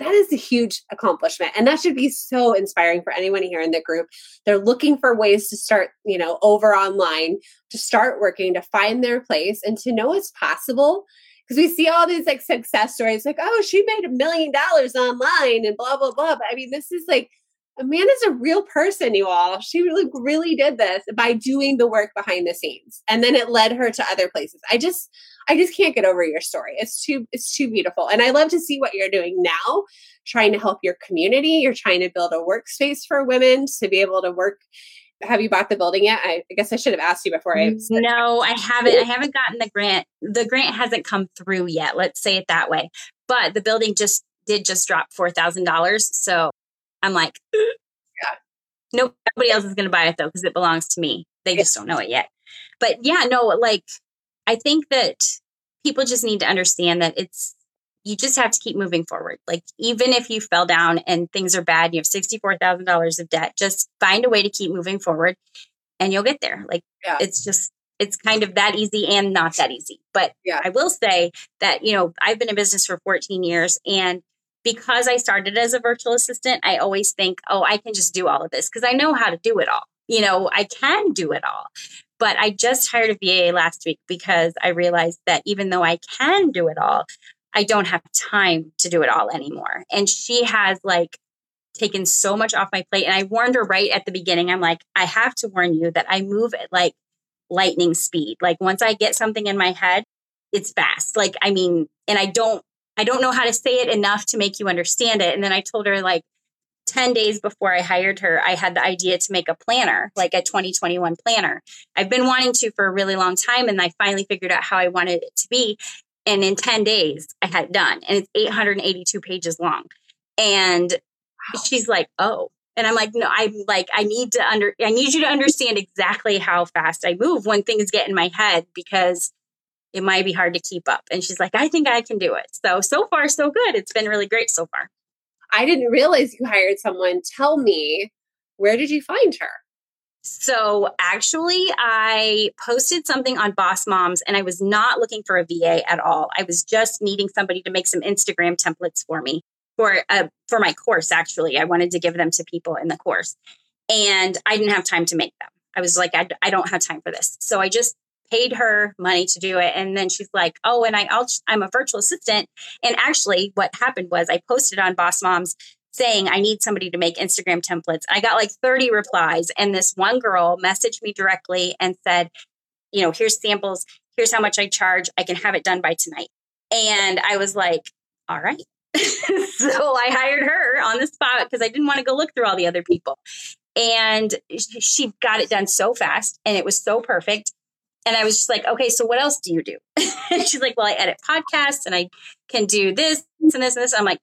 that is a huge accomplishment and that should be so inspiring for anyone here in the group they're looking for ways to start you know over online to start working to find their place and to know it's possible because we see all these like success stories like oh she made a million dollars online and blah blah blah but i mean this is like amanda's a real person you all. She really really did this by doing the work behind the scenes and then it led her to other places. I just i just can't get over your story. It's too it's too beautiful and i love to see what you're doing now trying to help your community. You're trying to build a workspace for women to be able to work have you bought the building yet? I, I guess I should have asked you before. I mm, no, I haven't. I haven't gotten the grant. The grant hasn't come through yet. Let's say it that way. But the building just did just drop four thousand dollars. So I'm like, yeah. nobody else is going to buy it though because it belongs to me. They just don't know it yet. But yeah, no, like I think that people just need to understand that it's you just have to keep moving forward. Like even if you fell down and things are bad, you have $64,000 of debt, just find a way to keep moving forward and you'll get there. Like yeah. it's just it's kind of that easy and not that easy. But yeah. I will say that, you know, I've been in business for 14 years and because I started as a virtual assistant, I always think, oh, I can just do all of this because I know how to do it all. You know, I can do it all. But I just hired a VA last week because I realized that even though I can do it all, I don't have time to do it all anymore. And she has like taken so much off my plate. And I warned her right at the beginning. I'm like, I have to warn you that I move at like lightning speed. Like once I get something in my head, it's fast. Like, I mean, and I don't, I don't know how to say it enough to make you understand it. And then I told her like, 10 days before I hired her, I had the idea to make a planner, like a 2021 planner. I've been wanting to for a really long time, and I finally figured out how I wanted it to be. And in 10 days, I had it done, and it's 882 pages long. And wow. she's like, Oh, and I'm like, no, I'm like, I need to under, I need you to understand exactly how fast I move when things get in my head because it might be hard to keep up. And she's like, I think I can do it. So, so far, so good. It's been really great so far. I didn't realize you hired someone. Tell me, where did you find her? So actually, I posted something on Boss Moms and I was not looking for a VA at all. I was just needing somebody to make some Instagram templates for me for uh, for my course. Actually, I wanted to give them to people in the course, and I didn't have time to make them. I was like, I, I don't have time for this. So I just paid her money to do it. And then she's like, oh, and I, I'll, I'm a virtual assistant. And actually, what happened was I posted on Boss Moms saying I need somebody to make Instagram templates. I got like 30 replies. And this one girl messaged me directly and said, you know, here's samples. Here's how much I charge. I can have it done by tonight. And I was like, all right. so I hired her on the spot because I didn't want to go look through all the other people. And she got it done so fast and it was so perfect. And I was just like, okay, so what else do you do? and she's like, well, I edit podcasts and I can do this and this and this. I'm like,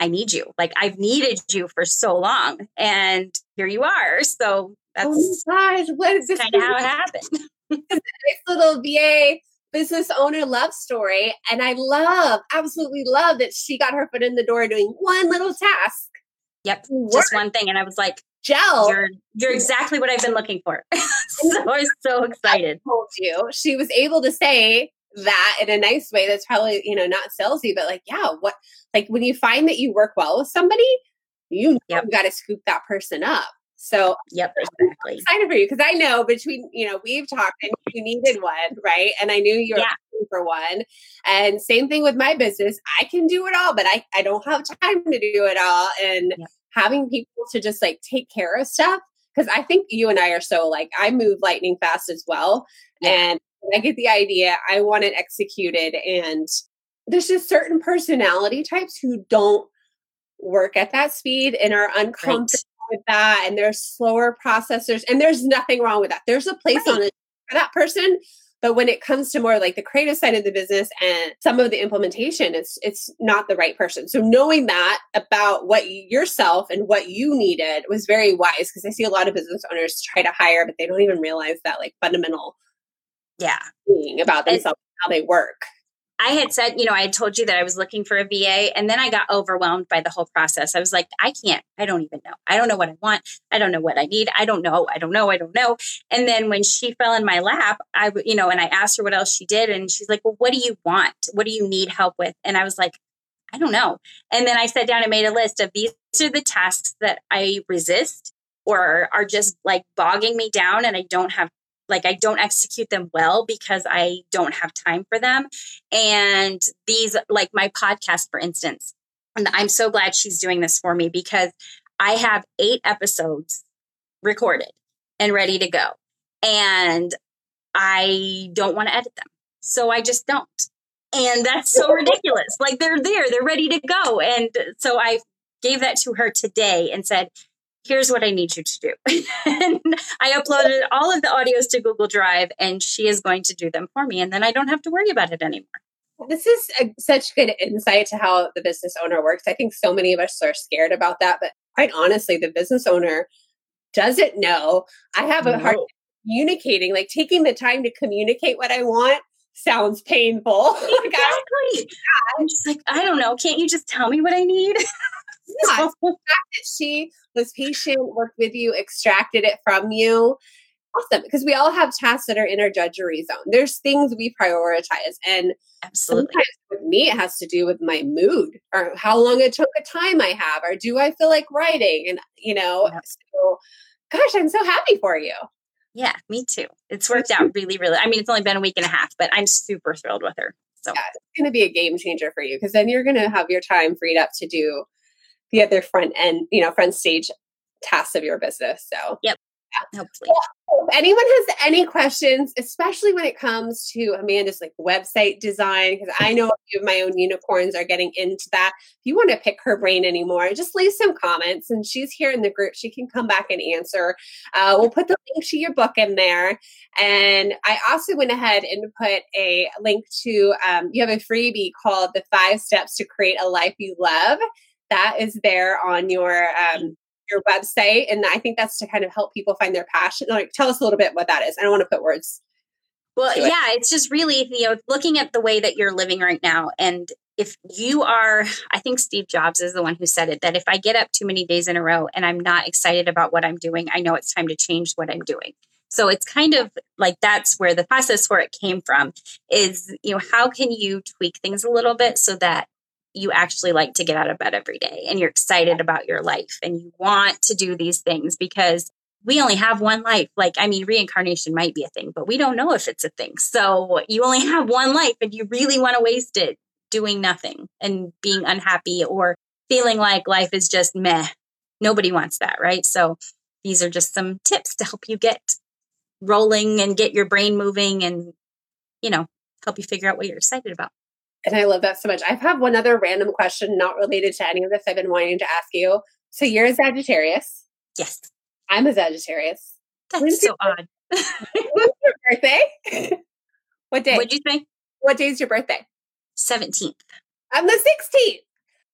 I need you. Like I've needed you for so long. And here you are. So oh that's oh gosh, what is this kind of how it happened. nice little VA business owner love story. And I love, absolutely love that she got her foot in the door doing one little task. Yep. Just one thing. And I was like, gel. You're you're exactly what I've been looking for. so I was so excited. I told you she was able to say that in a nice way. That's probably you know not salesy, but like yeah, what like when you find that you work well with somebody, you yep. got to scoop that person up. So yep, exactly. I'm excited for you because I know between you know we've talked and you needed one, right? And I knew you were yeah. looking for one. And same thing with my business. I can do it all, but I I don't have time to do it all. And yep having people to just like take care of stuff because I think you and I are so like I move lightning fast as well. Yeah. And I get the idea, I want it executed. And there's just certain personality types who don't work at that speed and are uncomfortable right. with that. And they're slower processors. And there's nothing wrong with that. There's a place right. on it for that person. But when it comes to more like the creative side of the business and some of the implementation, it's it's not the right person. So knowing that about what yourself and what you needed was very wise because I see a lot of business owners try to hire, but they don't even realize that like fundamental yeah about themselves, how they work. I had said, you know, I had told you that I was looking for a VA and then I got overwhelmed by the whole process. I was like, I can't, I don't even know. I don't know what I want. I don't know what I need. I don't know. I don't know. I don't know. And then when she fell in my lap, I, you know, and I asked her what else she did and she's like, well, what do you want? What do you need help with? And I was like, I don't know. And then I sat down and made a list of these are the tasks that I resist or are just like bogging me down and I don't have like I don't execute them well because I don't have time for them. And these, like my podcast, for instance, and I'm so glad she's doing this for me because I have eight episodes recorded and ready to go. And I don't want to edit them. So I just don't. And that's so ridiculous. Like they're there, they're ready to go. And so I gave that to her today and said, here's what I need you to do. and I uploaded all of the audios to Google Drive and she is going to do them for me. And then I don't have to worry about it anymore. This is a, such good insight to how the business owner works. I think so many of us are scared about that. But quite honestly, the business owner doesn't know. I have a no. hard communicating, like taking the time to communicate what I want sounds painful. Exactly. I'm just like, I don't know. Can't you just tell me what I need? yeah, the fact that she was patient, worked with you, extracted it from you. Awesome. Because we all have tasks that are in our judgery zone. There's things we prioritize. And absolutely with me, it has to do with my mood or how long it took a time I have, or do I feel like writing? And, you know, so gosh, I'm so happy for you. Yeah, me too. It's worked out really, really. I mean, it's only been a week and a half, but I'm super thrilled with her. So yeah, it's going to be a game changer for you because then you're going to have your time freed up to do the other front end, you know, front stage tasks of your business. So, yep. Yeah. Hopefully. Well, If anyone has any questions, especially when it comes to Amanda's like website design, because I know a few of my own unicorns are getting into that. If you want to pick her brain anymore, just leave some comments and she's here in the group. She can come back and answer. Uh, we'll put the link to your book in there. And I also went ahead and put a link to, um, you have a freebie called The Five Steps to Create a Life You Love. That is there on your um, your website. And I think that's to kind of help people find their passion. Like, tell us a little bit what that is. I don't want to put words. Well, it. yeah, it's just really, you know, looking at the way that you're living right now. And if you are, I think Steve Jobs is the one who said it that if I get up too many days in a row and I'm not excited about what I'm doing, I know it's time to change what I'm doing. So it's kind of like that's where the process where it came from is, you know, how can you tweak things a little bit so that you actually like to get out of bed every day and you're excited about your life and you want to do these things because we only have one life. Like, I mean, reincarnation might be a thing, but we don't know if it's a thing. So you only have one life and you really want to waste it doing nothing and being unhappy or feeling like life is just meh. Nobody wants that, right? So these are just some tips to help you get rolling and get your brain moving and, you know, help you figure out what you're excited about. And I love that so much. I have one other random question not related to any of this I've been wanting to ask you. So you're a Sagittarius. Yes. I'm a Sagittarius. That's When's so your, odd. your birthday? what day? What'd you say? What day is your birthday? 17th. I'm the 16th.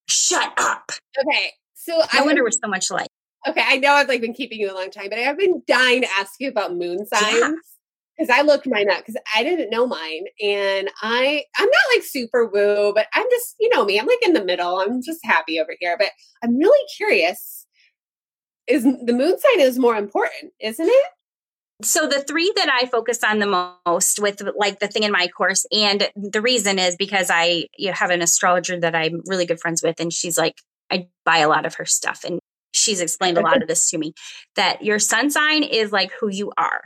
Shut up. Okay. So no I wonder we're so much alike. Okay, I know I've like been keeping you a long time, but I've been dying to ask you about moon signs. Yeah because I looked mine up because I didn't know mine, and I I'm not like super woo, but I'm just you know me, I'm like in the middle. I'm just happy over here, but I'm really curious. Is the moon sign is more important, isn't it? So the three that I focus on the most with like the thing in my course, and the reason is because I you have an astrologer that I'm really good friends with, and she's like I buy a lot of her stuff, and she's explained a lot of this to me that your sun sign is like who you are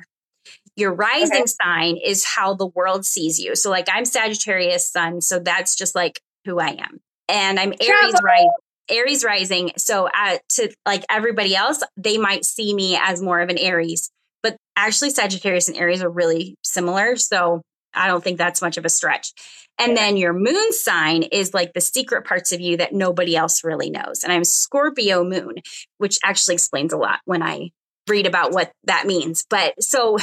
your rising okay. sign is how the world sees you. So, like, I'm Sagittarius sun, so that's just like who I am. And I'm Aries rising. Aries rising. So, uh, to like everybody else, they might see me as more of an Aries, but actually, Sagittarius and Aries are really similar. So, I don't think that's much of a stretch. And then your moon sign is like the secret parts of you that nobody else really knows. And I'm Scorpio moon, which actually explains a lot when I read about what that means. But so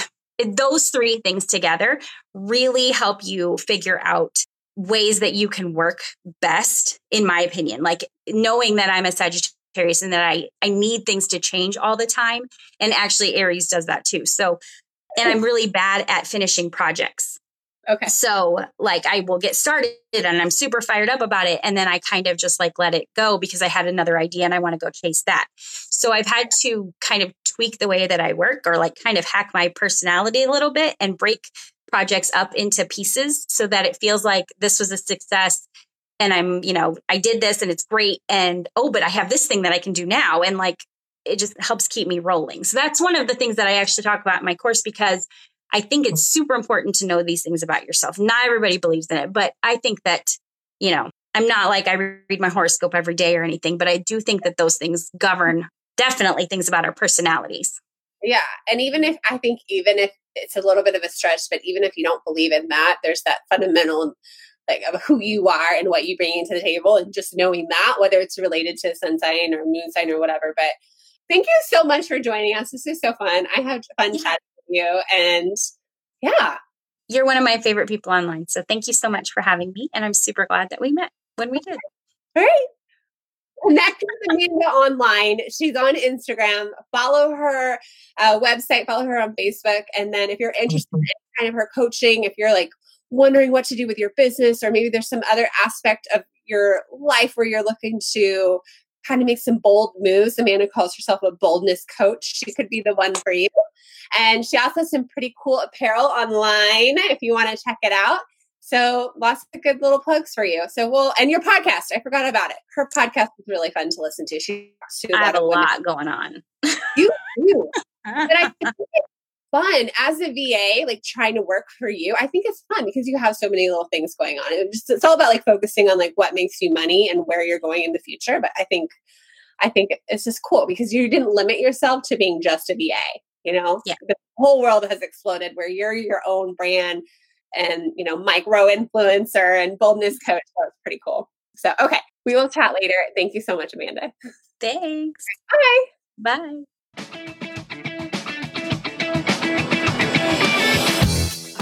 those three things together really help you figure out ways that you can work best, in my opinion. Like knowing that I'm a Sagittarius and that I, I need things to change all the time. And actually, Aries does that too. So, and I'm really bad at finishing projects. Okay. So, like, I will get started and I'm super fired up about it. And then I kind of just like let it go because I had another idea and I want to go chase that. So, I've had to kind of tweak the way that I work or like kind of hack my personality a little bit and break projects up into pieces so that it feels like this was a success and I'm, you know, I did this and it's great. And oh, but I have this thing that I can do now. And like, it just helps keep me rolling. So, that's one of the things that I actually talk about in my course because I think it's super important to know these things about yourself. Not everybody believes in it, but I think that, you know, I'm not like I read my horoscope every day or anything, but I do think that those things govern definitely things about our personalities. Yeah. And even if I think, even if it's a little bit of a stretch, but even if you don't believe in that, there's that fundamental like of who you are and what you bring into the table and just knowing that whether it's related to sun sign or moon sign or whatever but thank you so much for joining us this is so fun i had fun yeah. chatting with you. And yeah. You're one of my favorite people online. So thank you so much for having me. And I'm super glad that we met when we did. Great. Connect with Amanda online. She's on Instagram. Follow her uh, website, follow her on Facebook. And then if you're interested in kind of her coaching, if you're like wondering what to do with your business, or maybe there's some other aspect of your life where you're looking to kind of make some bold moves. Amanda calls herself a boldness coach. She could be the one for you. And she also has some pretty cool apparel online if you want to check it out. So lots of good little plugs for you. So we'll and your podcast. I forgot about it. Her podcast is really fun to listen to. She to I have a lot going on. You do. but I think it's fun as a VA, like trying to work for you. I think it's fun because you have so many little things going on. It's, just, it's all about like focusing on like what makes you money and where you're going in the future. But I think I think it's just cool because you didn't limit yourself to being just a VA. You know, yeah. the whole world has exploded where you're your own brand and, you know, micro influencer and boldness coach. It's pretty cool. So, okay, we will chat later. Thank you so much, Amanda. Thanks. Bye. Bye.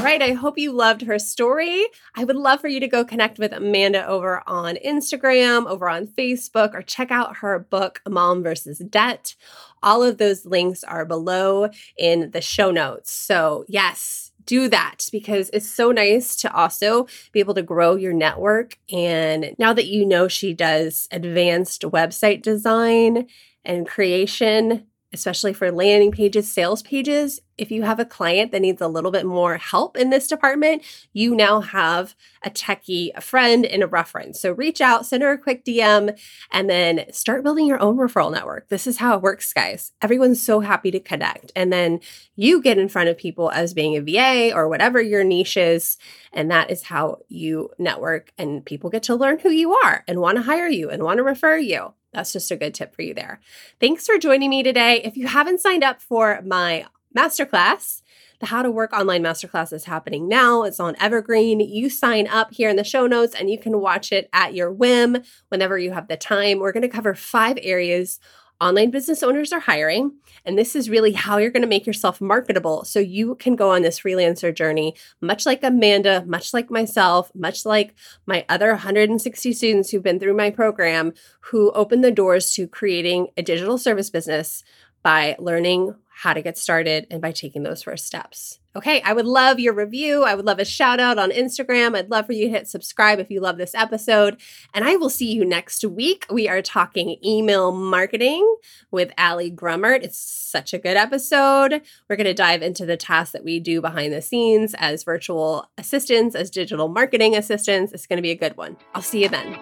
All right, I hope you loved her story. I would love for you to go connect with Amanda over on Instagram, over on Facebook, or check out her book, Mom versus Debt. All of those links are below in the show notes. So, yes, do that because it's so nice to also be able to grow your network. And now that you know she does advanced website design and creation, especially for landing pages, sales pages, if you have a client that needs a little bit more help in this department, you now have a techie, a friend, and a reference. So reach out, send her a quick DM, and then start building your own referral network. This is how it works, guys. Everyone's so happy to connect. And then you get in front of people as being a VA or whatever your niche is. And that is how you network, and people get to learn who you are and want to hire you and want to refer you. That's just a good tip for you there. Thanks for joining me today. If you haven't signed up for my masterclass, the How to Work Online Masterclass is happening now. It's on Evergreen. You sign up here in the show notes and you can watch it at your whim whenever you have the time. We're going to cover five areas online business owners are hiring. And this is really how you're going to make yourself marketable so you can go on this freelancer journey, much like Amanda, much like myself, much like my other 160 students who've been through my program who opened the doors to creating a digital service business by learning how to get started and by taking those first steps. Okay, I would love your review. I would love a shout out on Instagram. I'd love for you to hit subscribe if you love this episode. And I will see you next week. We are talking email marketing with Ali Grummert. It's such a good episode. We're going to dive into the tasks that we do behind the scenes as virtual assistants, as digital marketing assistants. It's going to be a good one. I'll see you then.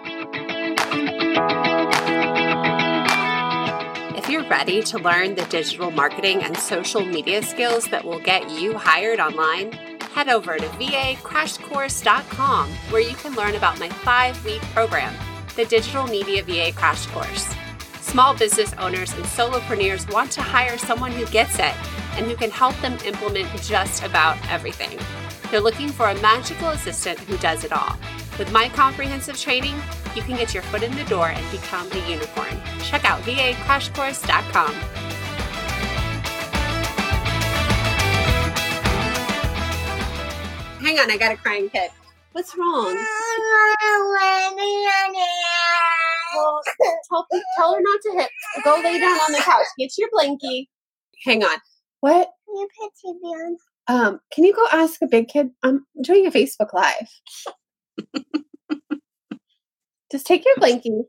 Ready to learn the digital marketing and social media skills that will get you hired online, head over to vacrashcourse.com where you can learn about my five week program, the Digital Media VA Crash Course. Small business owners and solopreneurs want to hire someone who gets it and who can help them implement just about everything. They're looking for a magical assistant who does it all. With my comprehensive training, you can get your foot in the door and become a unicorn. Check out vacrashcourse.com. Hang on, I got a crying kid. What's wrong? Well, tell, tell her not to hit. Go lay down on the couch. Get your blankie. Hang on. What? You put TV on. Um, can you go ask a big kid? I'm doing a Facebook Live. Just take your blankie.